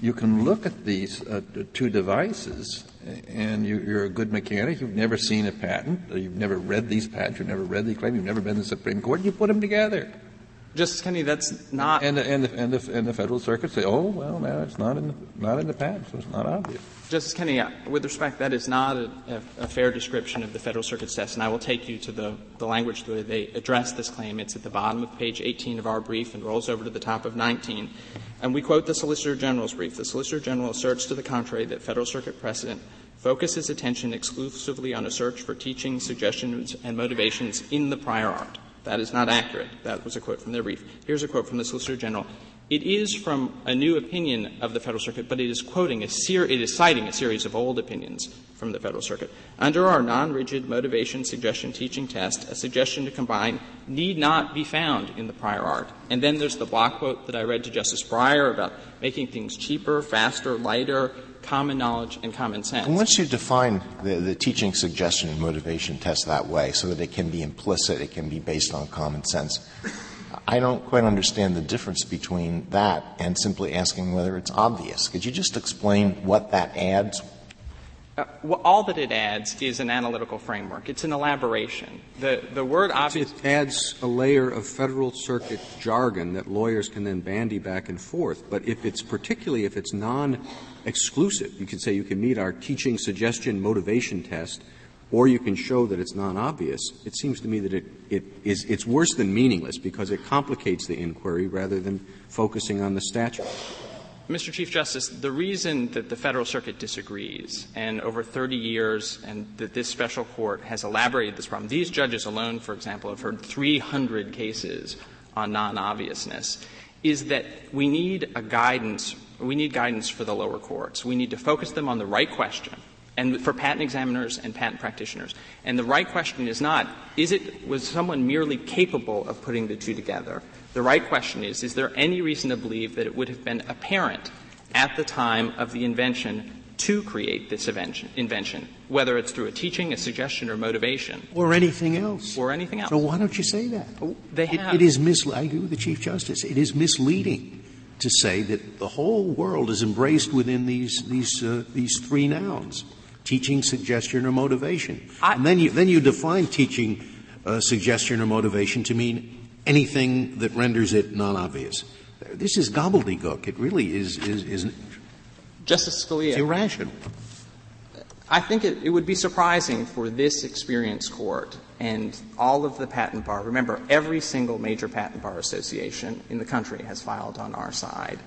you can look at these uh, two devices and you, are a good mechanic, you've never seen a patent, you've never read these patents, you've never read the claim, you've never been to the Supreme Court, you put them together. Justice Kennedy, that's not. And the, and the, and the, and the Federal Circuit say, oh, well, now it's not in the, not in the patent, so it's not obvious. Justice Kennedy, with respect, that is not a, a, fair description of the Federal Circuit's test, and I will take you to the, the language where they address this claim. It's at the bottom of page 18 of our brief and rolls over to the top of 19. And we quote the Solicitor General's brief. The Solicitor General asserts to the contrary that Federal Circuit precedent focuses attention exclusively on a search for teaching, suggestions, and motivations in the prior art. That is not accurate. That was a quote from their brief. Here's a quote from the Solicitor General. It is from a new opinion of the Federal Circuit, but it is quoting a ser- it is citing a series of old opinions from the Federal Circuit. Under our non-rigid motivation suggestion teaching test, a suggestion to combine need not be found in the prior art. And then there's the block quote that I read to Justice Breyer about making things cheaper, faster, lighter, common knowledge, and common sense. And once you define the, the teaching suggestion and motivation test that way, so that it can be implicit, it can be based on common sense, I don't quite understand the difference between that and simply asking whether it's obvious. Could you just explain what that adds? Uh, well, all that it adds is an analytical framework. It's an elaboration. The, the word obvious. It adds a layer of Federal Circuit jargon that lawyers can then bandy back and forth. But if it's particularly if it's non exclusive, you could say you can meet our teaching suggestion motivation test or you can show that it's non-obvious, it seems to me that it, it is, it's worse than meaningless because it complicates the inquiry rather than focusing on the statute. Mr. Chief Justice, the reason that the Federal Circuit disagrees, and over 30 years, and that this special court has elaborated this problem, these judges alone, for example, have heard 300 cases on non-obviousness, is that we need a guidance, we need guidance for the lower courts. We need to focus them on the right question and for patent examiners and patent practitioners. And the right question is not, is it, was someone merely capable of putting the two together? The right question is, is there any reason to believe that it would have been apparent at the time of the invention to create this invention, whether it's through a teaching, a suggestion, or motivation. Or anything else. Or anything else. So why don't you say that? Oh, they have. It, it is misleading. I agree with the Chief Justice. It is misleading to say that the whole world is embraced within these, these, uh, these three nouns teaching, suggestion, or motivation. I, and then you, then you define teaching, uh, suggestion, or motivation to mean anything that renders it non-obvious. This is gobbledygook. It really is, is, is Justice Scalia. irrational. I think it, it, would be surprising for this experienced court and all of the patent bar. Remember, every single major patent bar association in the country has filed on our side.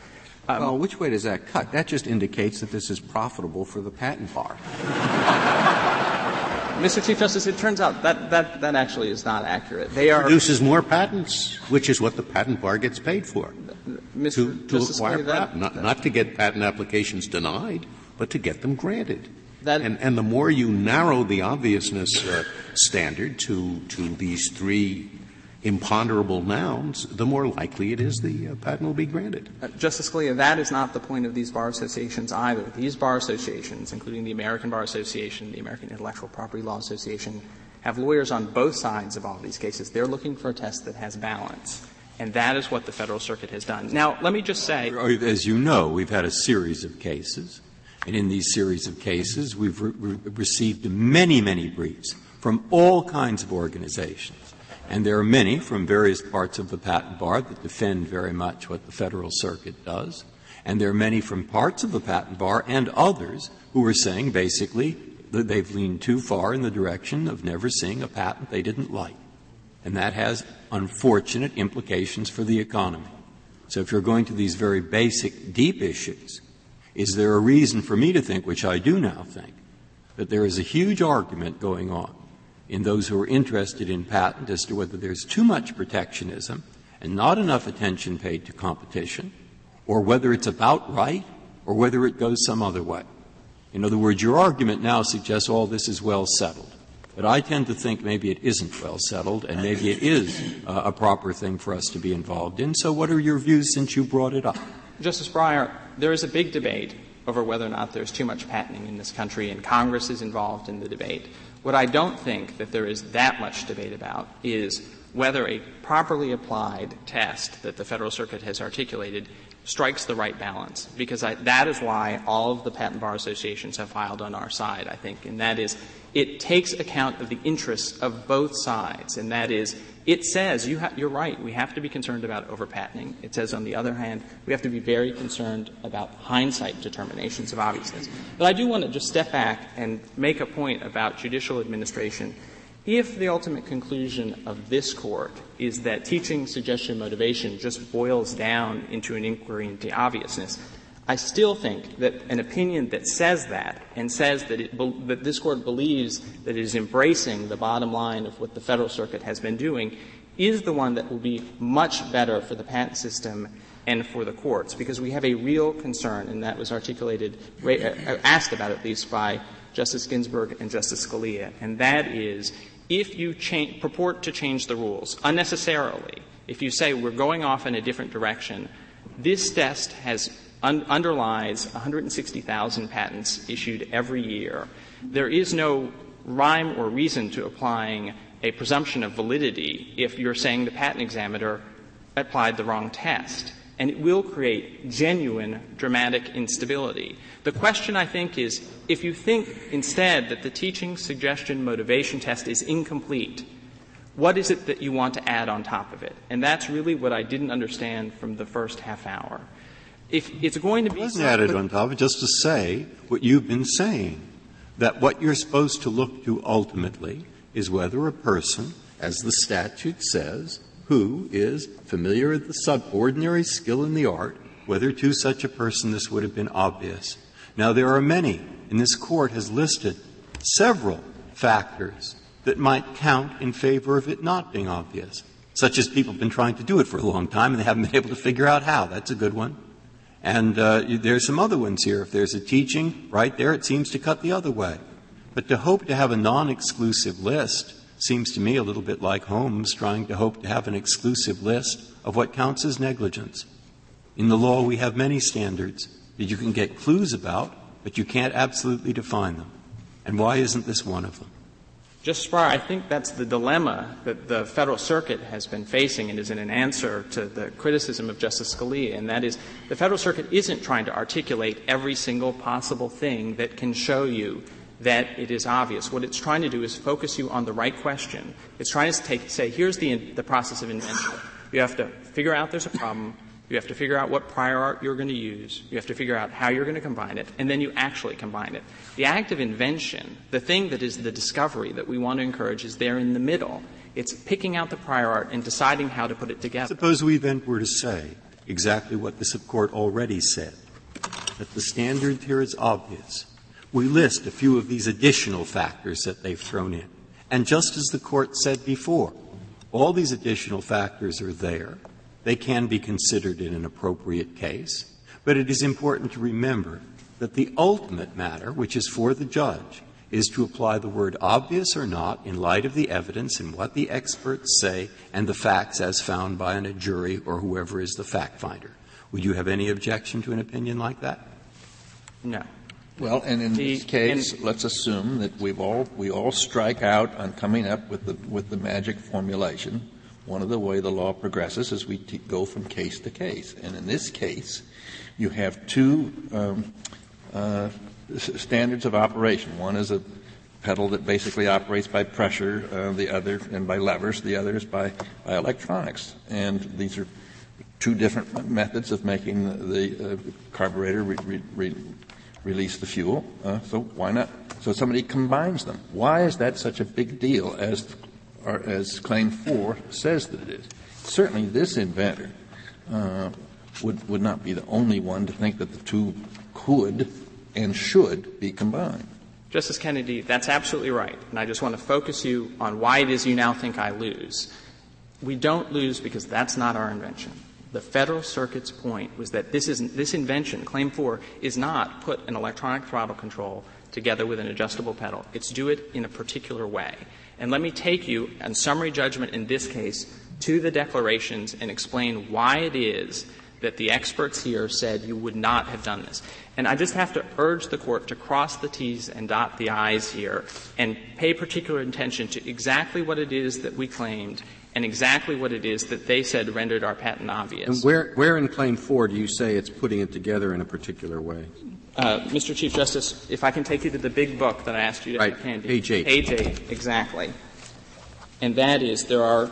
Um, well, which way does that cut? That just indicates that this is profitable for the patent bar. Mr. Chief Justice, it turns out that, that, that actually is not accurate. They are produces more patents, which is what the patent bar gets paid for. Mr. To, to Justice acquire patent, not, not to get patent applications denied, but to get them granted. That, and, and the more you narrow the obviousness uh, standard to, to these three imponderable nouns, the more likely it is the uh, patent will be granted. Uh, Justice Scalia, that is not the point of these bar associations either. These bar associations, including the American Bar Association, the American Intellectual Property Law Association, have lawyers on both sides of all these cases. They're looking for a test that has balance. And that is what the Federal Circuit has done. Now, let me just say. As you know, we've had a series of cases. And in these series of cases, we've re- received many, many briefs from all kinds of organizations and there are many from various parts of the patent bar that defend very much what the Federal Circuit does. And there are many from parts of the patent bar and others who are saying basically that they've leaned too far in the direction of never seeing a patent they didn't like. And that has unfortunate implications for the economy. So if you're going to these very basic, deep issues, is there a reason for me to think, which I do now think, that there is a huge argument going on in those who are interested in patent as to whether there's too much protectionism and not enough attention paid to competition, or whether it's about right, or whether it goes some other way. In other words, your argument now suggests all this is well settled. But I tend to think maybe it isn't well settled, and maybe it is uh, a proper thing for us to be involved in. So, what are your views since you brought it up? Justice Breyer, there is a big debate over whether or not there's too much patenting in this country, and Congress is involved in the debate. What I don't think that there is that much debate about is whether a properly applied test that the Federal Circuit has articulated strikes the right balance because I, that is why all of the patent bar associations have filed on our side, I think, and that is it takes account of the interests of both sides, and that is it says you you're right. We have to be concerned about overpatenting. It says, on the other hand, we have to be very concerned about hindsight determinations of obviousness. But I do want to just step back and make a point about judicial administration. If the ultimate conclusion of this court is that teaching suggestion motivation just boils down into an inquiry into obviousness, I still think that an opinion that says that and says that, it, that this court believes that it is embracing the bottom line of what the Federal Circuit has been doing is the one that will be much better for the patent system and for the courts, because we have a real concern, and that was articulated, uh, asked about at least by Justice Ginsburg and Justice Scalia, and that is if you purport to change the rules unnecessarily, if you say we're going off in a different direction, this test has un- underlies 160,000 patents issued every year. There is no rhyme or reason to applying a presumption of validity if you're saying the patent examiner applied the wrong test. And it will create genuine dramatic instability. The question, I think, is if you think instead that the teaching suggestion motivation test is incomplete, what is it that you want to add on top of it? And that's really what I didn't understand from the first half hour if it's going to be wasn't added on top, of just to say what you've been saying, that what you're supposed to look to ultimately is whether a person, as the statute says, who is familiar with the subordinary skill in the art, whether to such a person this would have been obvious. Now there are many, and this court has listed several factors that might count in favor of it not being obvious, such as people have been trying to do it for a long time and they haven't been able to figure out how. That's a good one. And uh, there's some other ones here. If there's a teaching right there, it seems to cut the other way. But to hope to have a non-exclusive list seems to me a little bit like Holmes trying to hope to have an exclusive list of what counts as negligence. In the law, we have many standards that you can get clues about, but you can't absolutely define them. And why isn't this one of them? Justice Breyer, I think that's the dilemma that the Federal Circuit has been facing and is in an answer to the criticism of Justice Scalia, and that is the Federal Circuit isn't trying to articulate every single possible thing that can show you that it is obvious. What it's trying to do is focus you on the right question. It's trying to take, say, here's the, the process of invention. You have to figure out there's a problem, you have to figure out what prior art you're going to use. You have to figure out how you're going to combine it, and then you actually combine it. The act of invention, the thing that is the discovery that we want to encourage, is there in the middle. It's picking out the prior art and deciding how to put it together. Suppose we then were to say exactly what the Court already said, that the standard here is obvious. We list a few of these additional factors that they've thrown in. And just as the Court said before, all these additional factors are there. They can be considered in an appropriate case, but it is important to remember that the ultimate matter, which is for the judge, is to apply the word obvious or not in light of the evidence and what the experts say and the facts as found by a jury or whoever is the fact finder. Would you have any objection to an opinion like that? No. Well, and in the, this case, let's assume that we've all we all strike out on coming up with the with the magic formulation one of the way the law progresses is we t- go from case to case. And in this case, you have two um, uh, standards of operation. One is a pedal that basically operates by pressure, uh, the other, and by levers, the other is by, by electronics. And these are two different methods of making the, the uh, carburetor re- re- release the fuel. Uh, so why not? So somebody combines them. Why is that such a big deal as or as Claim 4 says that it is. Certainly, this inventor uh, would, would not be the only one to think that the two could and should be combined. Justice Kennedy, that's absolutely right. And I just want to focus you on why it is you now think I lose. We don't lose because that's not our invention. The Federal Circuit's point was that this, is, this invention, Claim 4, is not put an electronic throttle control together with an adjustable pedal. It's do it in a particular way. And let me take you, on summary judgment in this case, to the declarations and explain why it is that the experts here said you would not have done this. And I just have to urge the court to cross the T's and dot the I's here and pay particular attention to exactly what it is that we claimed and exactly what it is that they said rendered our patent obvious. And where, where in Claim 4 do you say it's putting it together in a particular way? Uh, Mr. Chief Justice, if I can take you to the big book that I asked you to right. have handy. Page 8. Page 8, exactly. And that is there are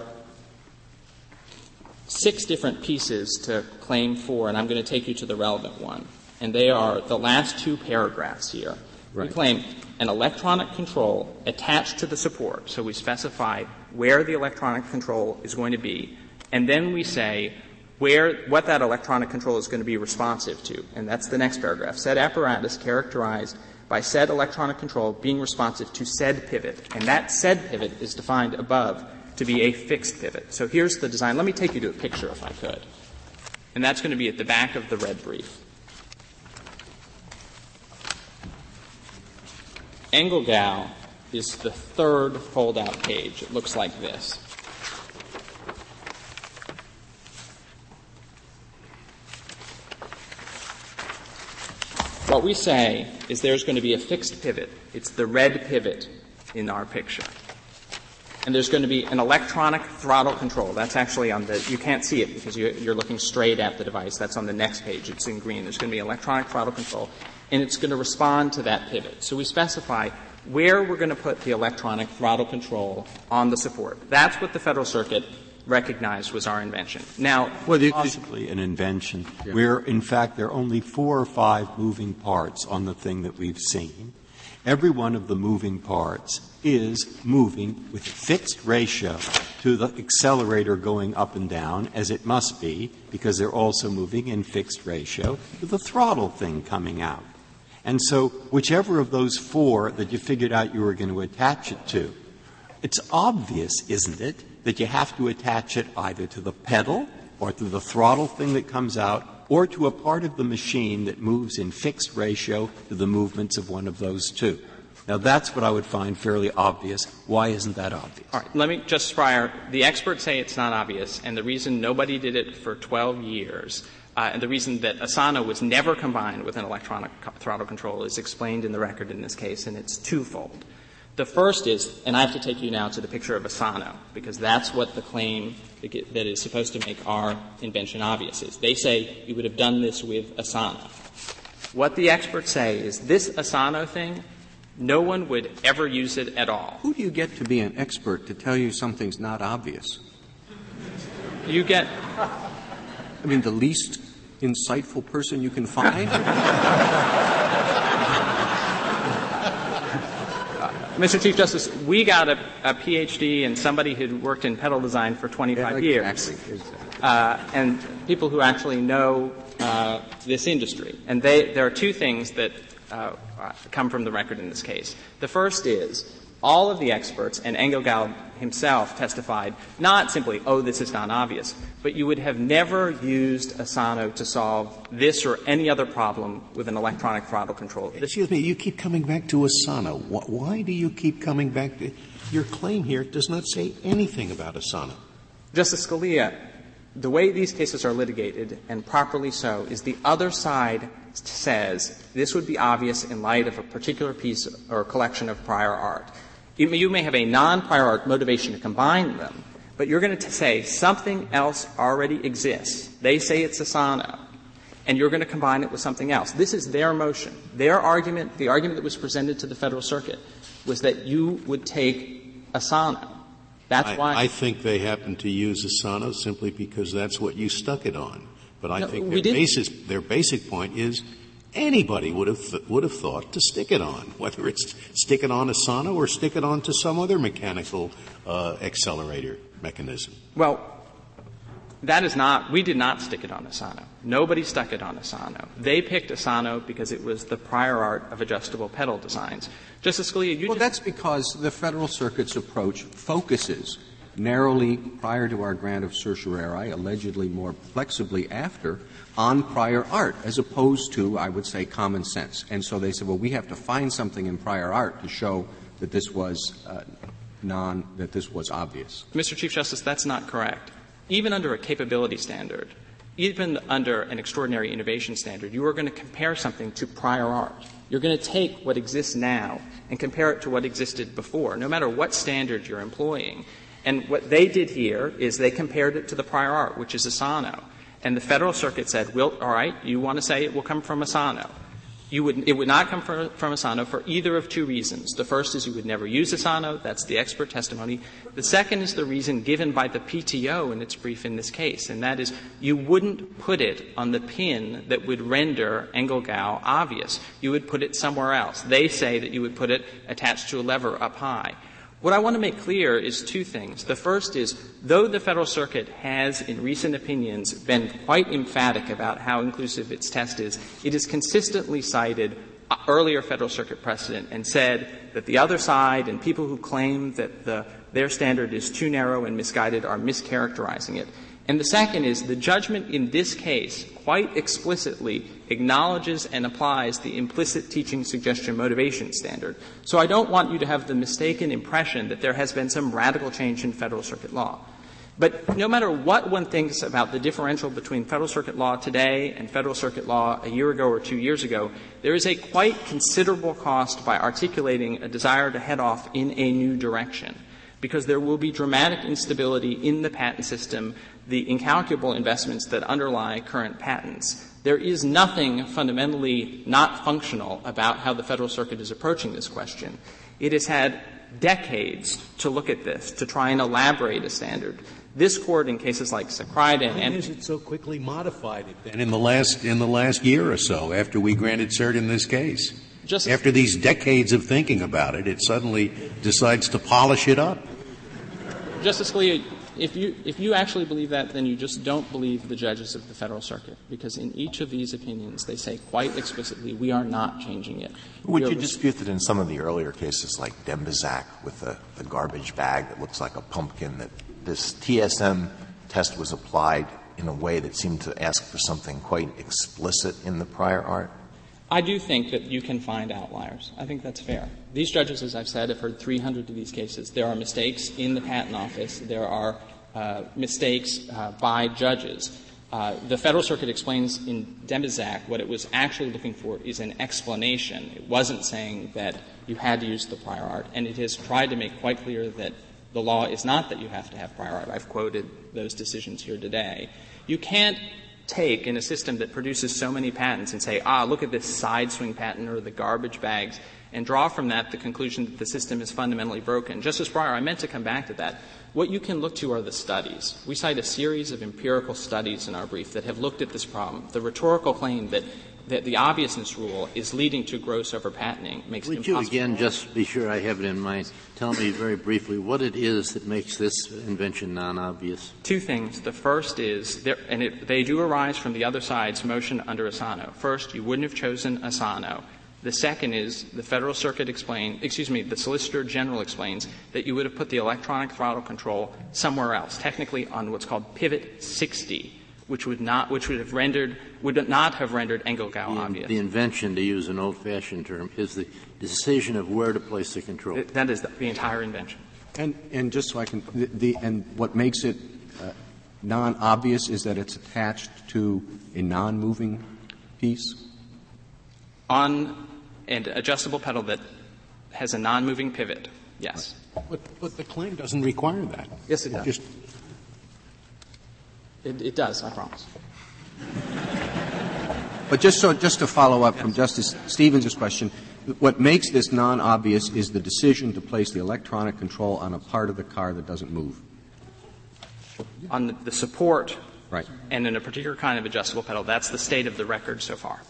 six different pieces to Claim 4, and I'm going to take you to the relevant one. And they are the last two paragraphs here. Right. We claim an electronic control attached to the support. So we specify where the electronic control is going to be, and then we say where what that electronic control is going to be responsive to. And that's the next paragraph. Said apparatus characterized by said electronic control being responsive to said pivot. And that said pivot is defined above to be a fixed pivot. So here's the design. Let me take you to a picture if I could. And that's going to be at the back of the red brief. Engelgau is the third fold-out page. It looks like this. What we say is there's going to be a fixed pivot. It's the red pivot in our picture. And there's going to be an electronic throttle control. That's actually on the, you can't see it because you're, looking straight at the device. That's on the next page. It's in green. There's going to be electronic throttle control and it's going to respond to that pivot. So we specify where we're going to put the electronic throttle control on the support. That's what the Federal Circuit recognized was our invention. Now, well, it's possibly an invention yeah. where, in fact, there are only four or five moving parts on the thing that we've seen. Every one of the moving parts is moving with fixed ratio to the accelerator going up and down, as it must be, because they're also moving in fixed ratio to the throttle thing coming out. And so, whichever of those four that you figured out you were going to attach it to, it's obvious, isn't it, that you have to attach it either to the pedal or to the throttle thing that comes out or to a part of the machine that moves in fixed ratio to the movements of one of those two. Now that's what I would find fairly obvious. Why isn't that obvious? All right, let me just prior. The experts say it's not obvious, and the reason nobody did it for 12 years uh, and the reason that Asano was never combined with an electronic co- throttle control is explained in the record in this case, and it's twofold. The first is, and I have to take you now to the picture of Asano, because that's what the claim that is supposed to make our invention obvious is. They say you would have done this with Asano. What the experts say is this Asano thing, no one would ever use it at all. Who do you get to be an expert to tell you something's not obvious? You get I mean, the least insightful person you can find? Mr. Chief Justice, we got a, a, PhD and somebody who'd worked in pedal design for 25 yeah, years. Exactly. Uh, and people who actually know uh, this industry. And they, there are two things that uh, come from the record in this case. The first is all of the experts, and Engelgau himself testified, not simply, oh, this is not obvious, but you would have never used Asano to solve this or any other problem with an electronic throttle control. Excuse me, you keep coming back to Asano. Why do you keep coming back to your claim here does not say anything about Asano? Justice Scalia, the way these cases are litigated, and properly so, is the other side says this would be obvious in light of a particular piece or collection of prior art. You may have a non-prior art motivation to combine them, but you're going to say something else already exists. They say it's Asano, and you're going to combine it with something else. This is their motion. Their argument, the argument that was presented to the Federal Circuit, was that you would take Asano. That's I, why I think they happen to use Asano simply because that's what you stuck it on. But I no, think their, basis, their basic point is anybody would have th- would have thought to stick it on, whether it's stick it on Asano or stick it on to some other mechanical uh, accelerator mechanism. Well, that is not. We did not stick it on Asano. Nobody stuck it on Asano. They picked Asano because it was the prior art of adjustable pedal designs. Justice Scalia, you well, that's because the Federal Circuit's approach focuses narrowly prior to our grant of certiorari, allegedly more flexibly after, on prior art, as opposed to, I would say, common sense. And so they said, well, we have to find something in prior art to show that this was uh, non, that this was obvious. Mr. Chief Justice, that's not correct. Even under a capability standard, even under an extraordinary innovation standard, you are going to compare something to prior art. You're going to take what exists now and compare it to what existed before, no matter what standard you're employing. And what they did here is they compared it to the prior art, which is Asano. And the Federal Circuit said, well, all right, you want to say it will come from Asano. You would, it would not come from, from Asano for either of two reasons. The first is you would never use Asano. That's the expert testimony. The second is the reason given by the PTO in its brief in this case, and that is you wouldn't put it on the pin that would render Engelgau obvious. You would put it somewhere else. They say that you would put it attached to a lever up high. What I want to make clear is two things. The first is, though the Federal Circuit has, in recent opinions, been quite emphatic about how inclusive its test is, it has consistently cited earlier Federal Circuit precedent and said that the other side and people who claim that the, their standard is too narrow and misguided are mischaracterizing it. And the second is the judgment in this case quite explicitly acknowledges and applies the implicit teaching suggestion motivation standard. So I don't want you to have the mistaken impression that there has been some radical change in Federal Circuit law. But no matter what one thinks about the differential between Federal Circuit law today and Federal Circuit law a year ago or two years ago, there is a quite considerable cost by articulating a desire to head off in a new direction. Because there will be dramatic instability in the patent system, the incalculable investments that underlie current patents. There is nothing fundamentally not functional about how the Federal Circuit is approaching this question. It has had decades to look at this, to try and elaborate a standard. This court, in cases like Sakraida Why and is it so quickly modified it then in the last in the last year or so after we granted cert in this case? Just after these decades of thinking about it, it suddenly decides to polish it up. Justice Scalia, if you, if you actually believe that, then you just don't believe the judges of the Federal Circuit, because in each of these opinions they say quite explicitly, we are not changing it. Would you dispute that in some of the earlier cases, like Dembiczak with the, the garbage bag that looks like a pumpkin, that this TSM test was applied in a way that seemed to ask for something quite explicit in the prior art? I do think that you can find outliers. I think that's fair. These judges, as I've said, have heard 300 of these cases. There are mistakes in the patent office. There are uh, mistakes uh, by judges. Uh, the Federal Circuit explains in Dembiczak what it was actually looking for is an explanation. It wasn't saying that you had to use the prior art, and it has tried to make quite clear that the law is not that you have to have prior art. I've quoted those decisions here today. You can't take in a system that produces so many patents and say, ah, look at this side swing patent or the garbage bags, and draw from that the conclusion that the system is fundamentally broken. Justice Breyer, I meant to come back to that. What you can look to are the studies. We cite a series of empirical studies in our brief that have looked at this problem. The rhetorical claim that that the obviousness rule is leading to gross overpatenting makes Would it you again just be sure I have it in mind? Tell me very briefly what it is that makes this invention non-obvious. Two things. The first is, there, and it, they do arise from the other side's motion under Asano. First, you wouldn't have chosen Asano. The second is the Federal Circuit explained, excuse me, the Solicitor General explains that you would have put the electronic throttle control somewhere else, technically on what's called pivot 60, which would not, which would have rendered, would not have rendered Engelgau The, obvious. the invention, to use an old-fashioned term, is the decision of where to place the control. Th- that is the, the entire invention. And, and just so I can, the, the and what makes it uh, non-obvious is that it's attached to a non-moving piece? On an adjustable pedal that has a non-moving pivot, yes. But, but the claim doesn't require that. Yes, it does. Just It, it does, I promise. But just so, just to follow up from Justice Stevens' question, what makes this non-obvious is the decision to place the electronic control on a part of the car that doesn't move. On the, the support Right. and in a particular kind of adjustable pedal, that's the state of the record so far.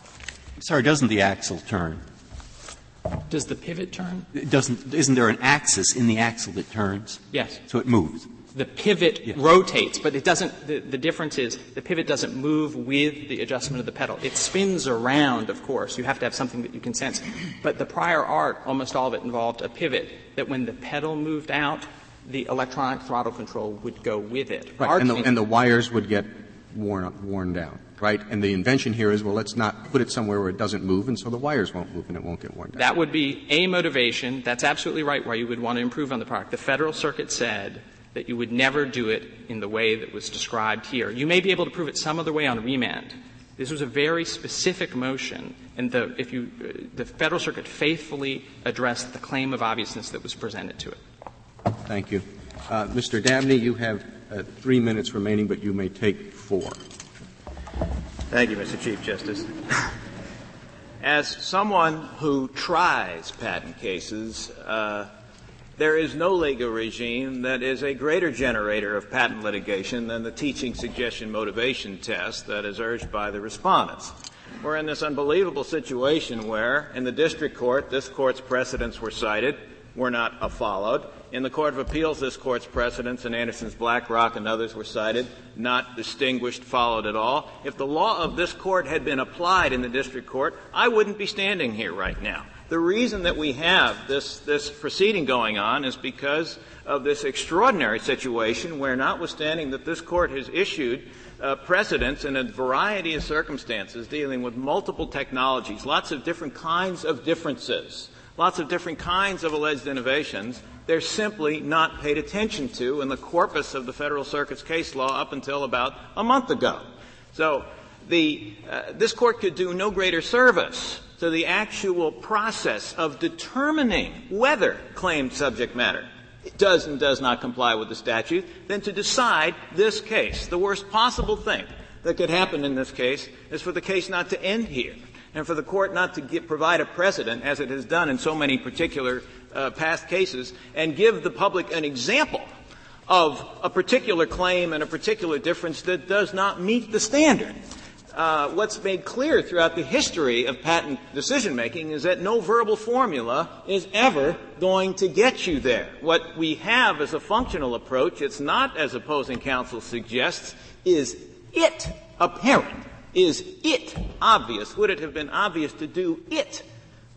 Sorry, doesn't the axle turn? Does the pivot turn? It doesn't, isn't there an axis in the axle that turns? Yes. So it moves. The pivot Yes. rotates, but it doesn't, the, the difference is the pivot doesn't move with the adjustment of the pedal. It spins around, of course. You have to have something that you can sense. But the prior art, almost all of it involved a pivot that when the pedal moved out, the electronic throttle control would go with it. Right. And the, and the wires would get worn, up- worn down, right? And the invention here is, well, let's not put it somewhere where it doesn't move, and so the wires won't move and it won't get worn down. That would be a motivation. That's absolutely right why you would want to improve on the product. The Federal Circuit said that you would never do it in the way that was described here. You may be able to prove it some other way on remand. This was a very specific motion, and the, if you, uh, the Federal Circuit faithfully addressed the claim of obviousness that was presented to it. Thank you. Uh, Mr. Dabney, you have uh, three minutes remaining, but you may take four. Thank you, Mr. Chief Justice. As someone who tries patent cases, uh, there is no legal regime that is a greater generator of patent litigation than the teaching suggestion motivation test that is urged by the respondents. We're in this unbelievable situation where, in the district court, this court's precedents were cited, were not followed. In the Court of Appeals, this court's precedents and Anderson's Black Rock and others were cited, not distinguished, followed at all. If the law of this court had been applied in the district court, I wouldn't be standing here right now. The reason that we have this, this proceeding going on is because of this extraordinary situation where, notwithstanding that this court has issued uh, precedents in a variety of circumstances dealing with multiple technologies, lots of different kinds of differences, lots of different kinds of alleged innovations, they're simply not paid attention to in the corpus of the Federal Circuit's case law up until about a month ago. So the, uh, this court could do no greater service to the actual process of determining whether claimed subject matter does and does not comply with the statute than to decide this case. The worst possible thing that could happen in this case is for the case not to end here and for the court not to provide a precedent, as it has done in so many particular uh, past cases, and give the public an example of a particular claim and a particular difference that does not meet the standard uh, what's made clear throughout the history of patent decision making is that no verbal formula is ever going to get you there. What we have as a functional approach, it's not as opposing counsel suggests, is it apparent? Is it obvious? Would it have been obvious to do it?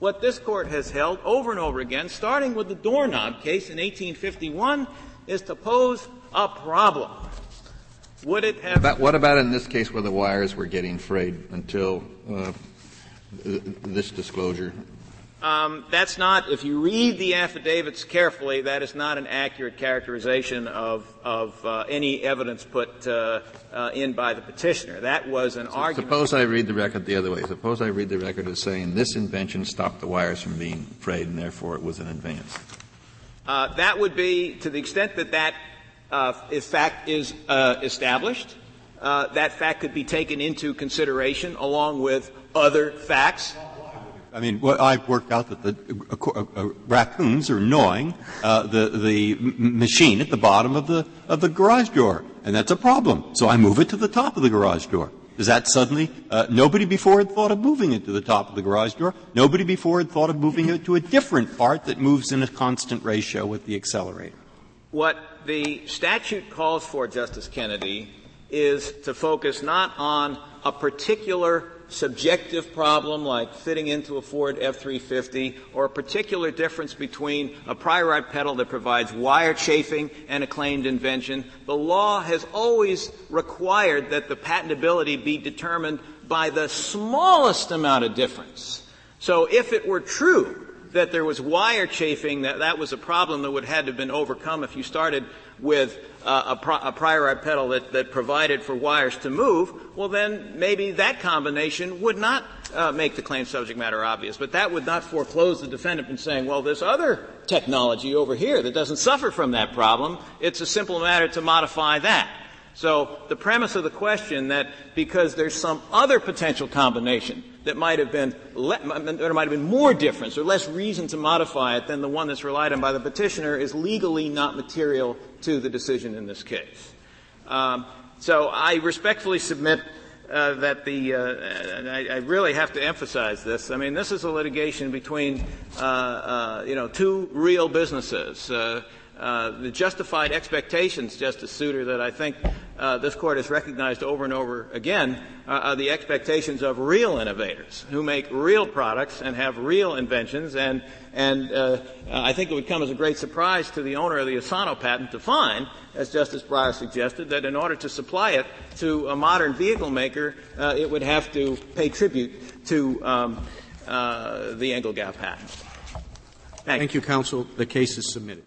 What this court has held over and over again, starting with the doorknob case in 1851, is to pose a problem. Would it have? But what about in this case where the wires were getting frayed until uh, this disclosure? Um, that's not. If you read the affidavits carefully, that is not an accurate characterization of of uh, any evidence put uh, uh in by the petitioner. That was an so argument. Suppose I read the record the other way. Suppose I read the record as saying this invention stopped the wires from being frayed, and therefore it was an advance. Uh, that would be, to the extent that that uh, if fact is uh, established, uh, that fact could be taken into consideration along with other facts. I mean, well, I've worked out that the uh, uh, raccoons are gnawing uh, the the machine at the bottom of the of the garage door, and that's a problem. So I move it to the top of the garage door. Does that suddenly? Uh, nobody before had thought of moving it to the top of the garage door. Nobody before had thought of moving it to a different part that moves in a constant ratio with the accelerator. What the statute calls for, Justice Kennedy, is to focus not on a particular subjective problem like fitting into a Ford F-350 or a particular difference between a prior art pedal that provides wire chafing and a claimed invention. The law has always required that the patentability be determined by the smallest amount of difference. So if it were true that there was wire chafing, that that was a problem that would have had to have been overcome if you started with uh, a, pro- a, prior art pedal that, that, provided for wires to move, well then maybe that combination would not uh, make the claim subject matter obvious. But that would not foreclose the defendant from saying, well, this other technology over here that doesn't suffer from that problem, it's a simple matter to modify that. So the premise of the question that because there's some other potential combination that might have been le- there might have been more difference or less reason to modify it than the one that's relied on by the petitioner is legally not material to the decision in this case. Um, so I respectfully submit uh, that the uh, I, I, really have to emphasize this. I mean, this is a litigation between uh, uh you know two real businesses. Uh, the justified expectations, Justice Souter, that I think uh, this court has recognized over and over again uh, are the expectations of real innovators who make real products and have real inventions. And, and uh, I think it would come as a great surprise to the owner of the Asano patent to find, as Justice Breyer suggested, that in order to supply it to a modern vehicle maker, uh, it would have to pay tribute to um, the Engelgau patent. Thank, Thank you, counsel. The case is submitted.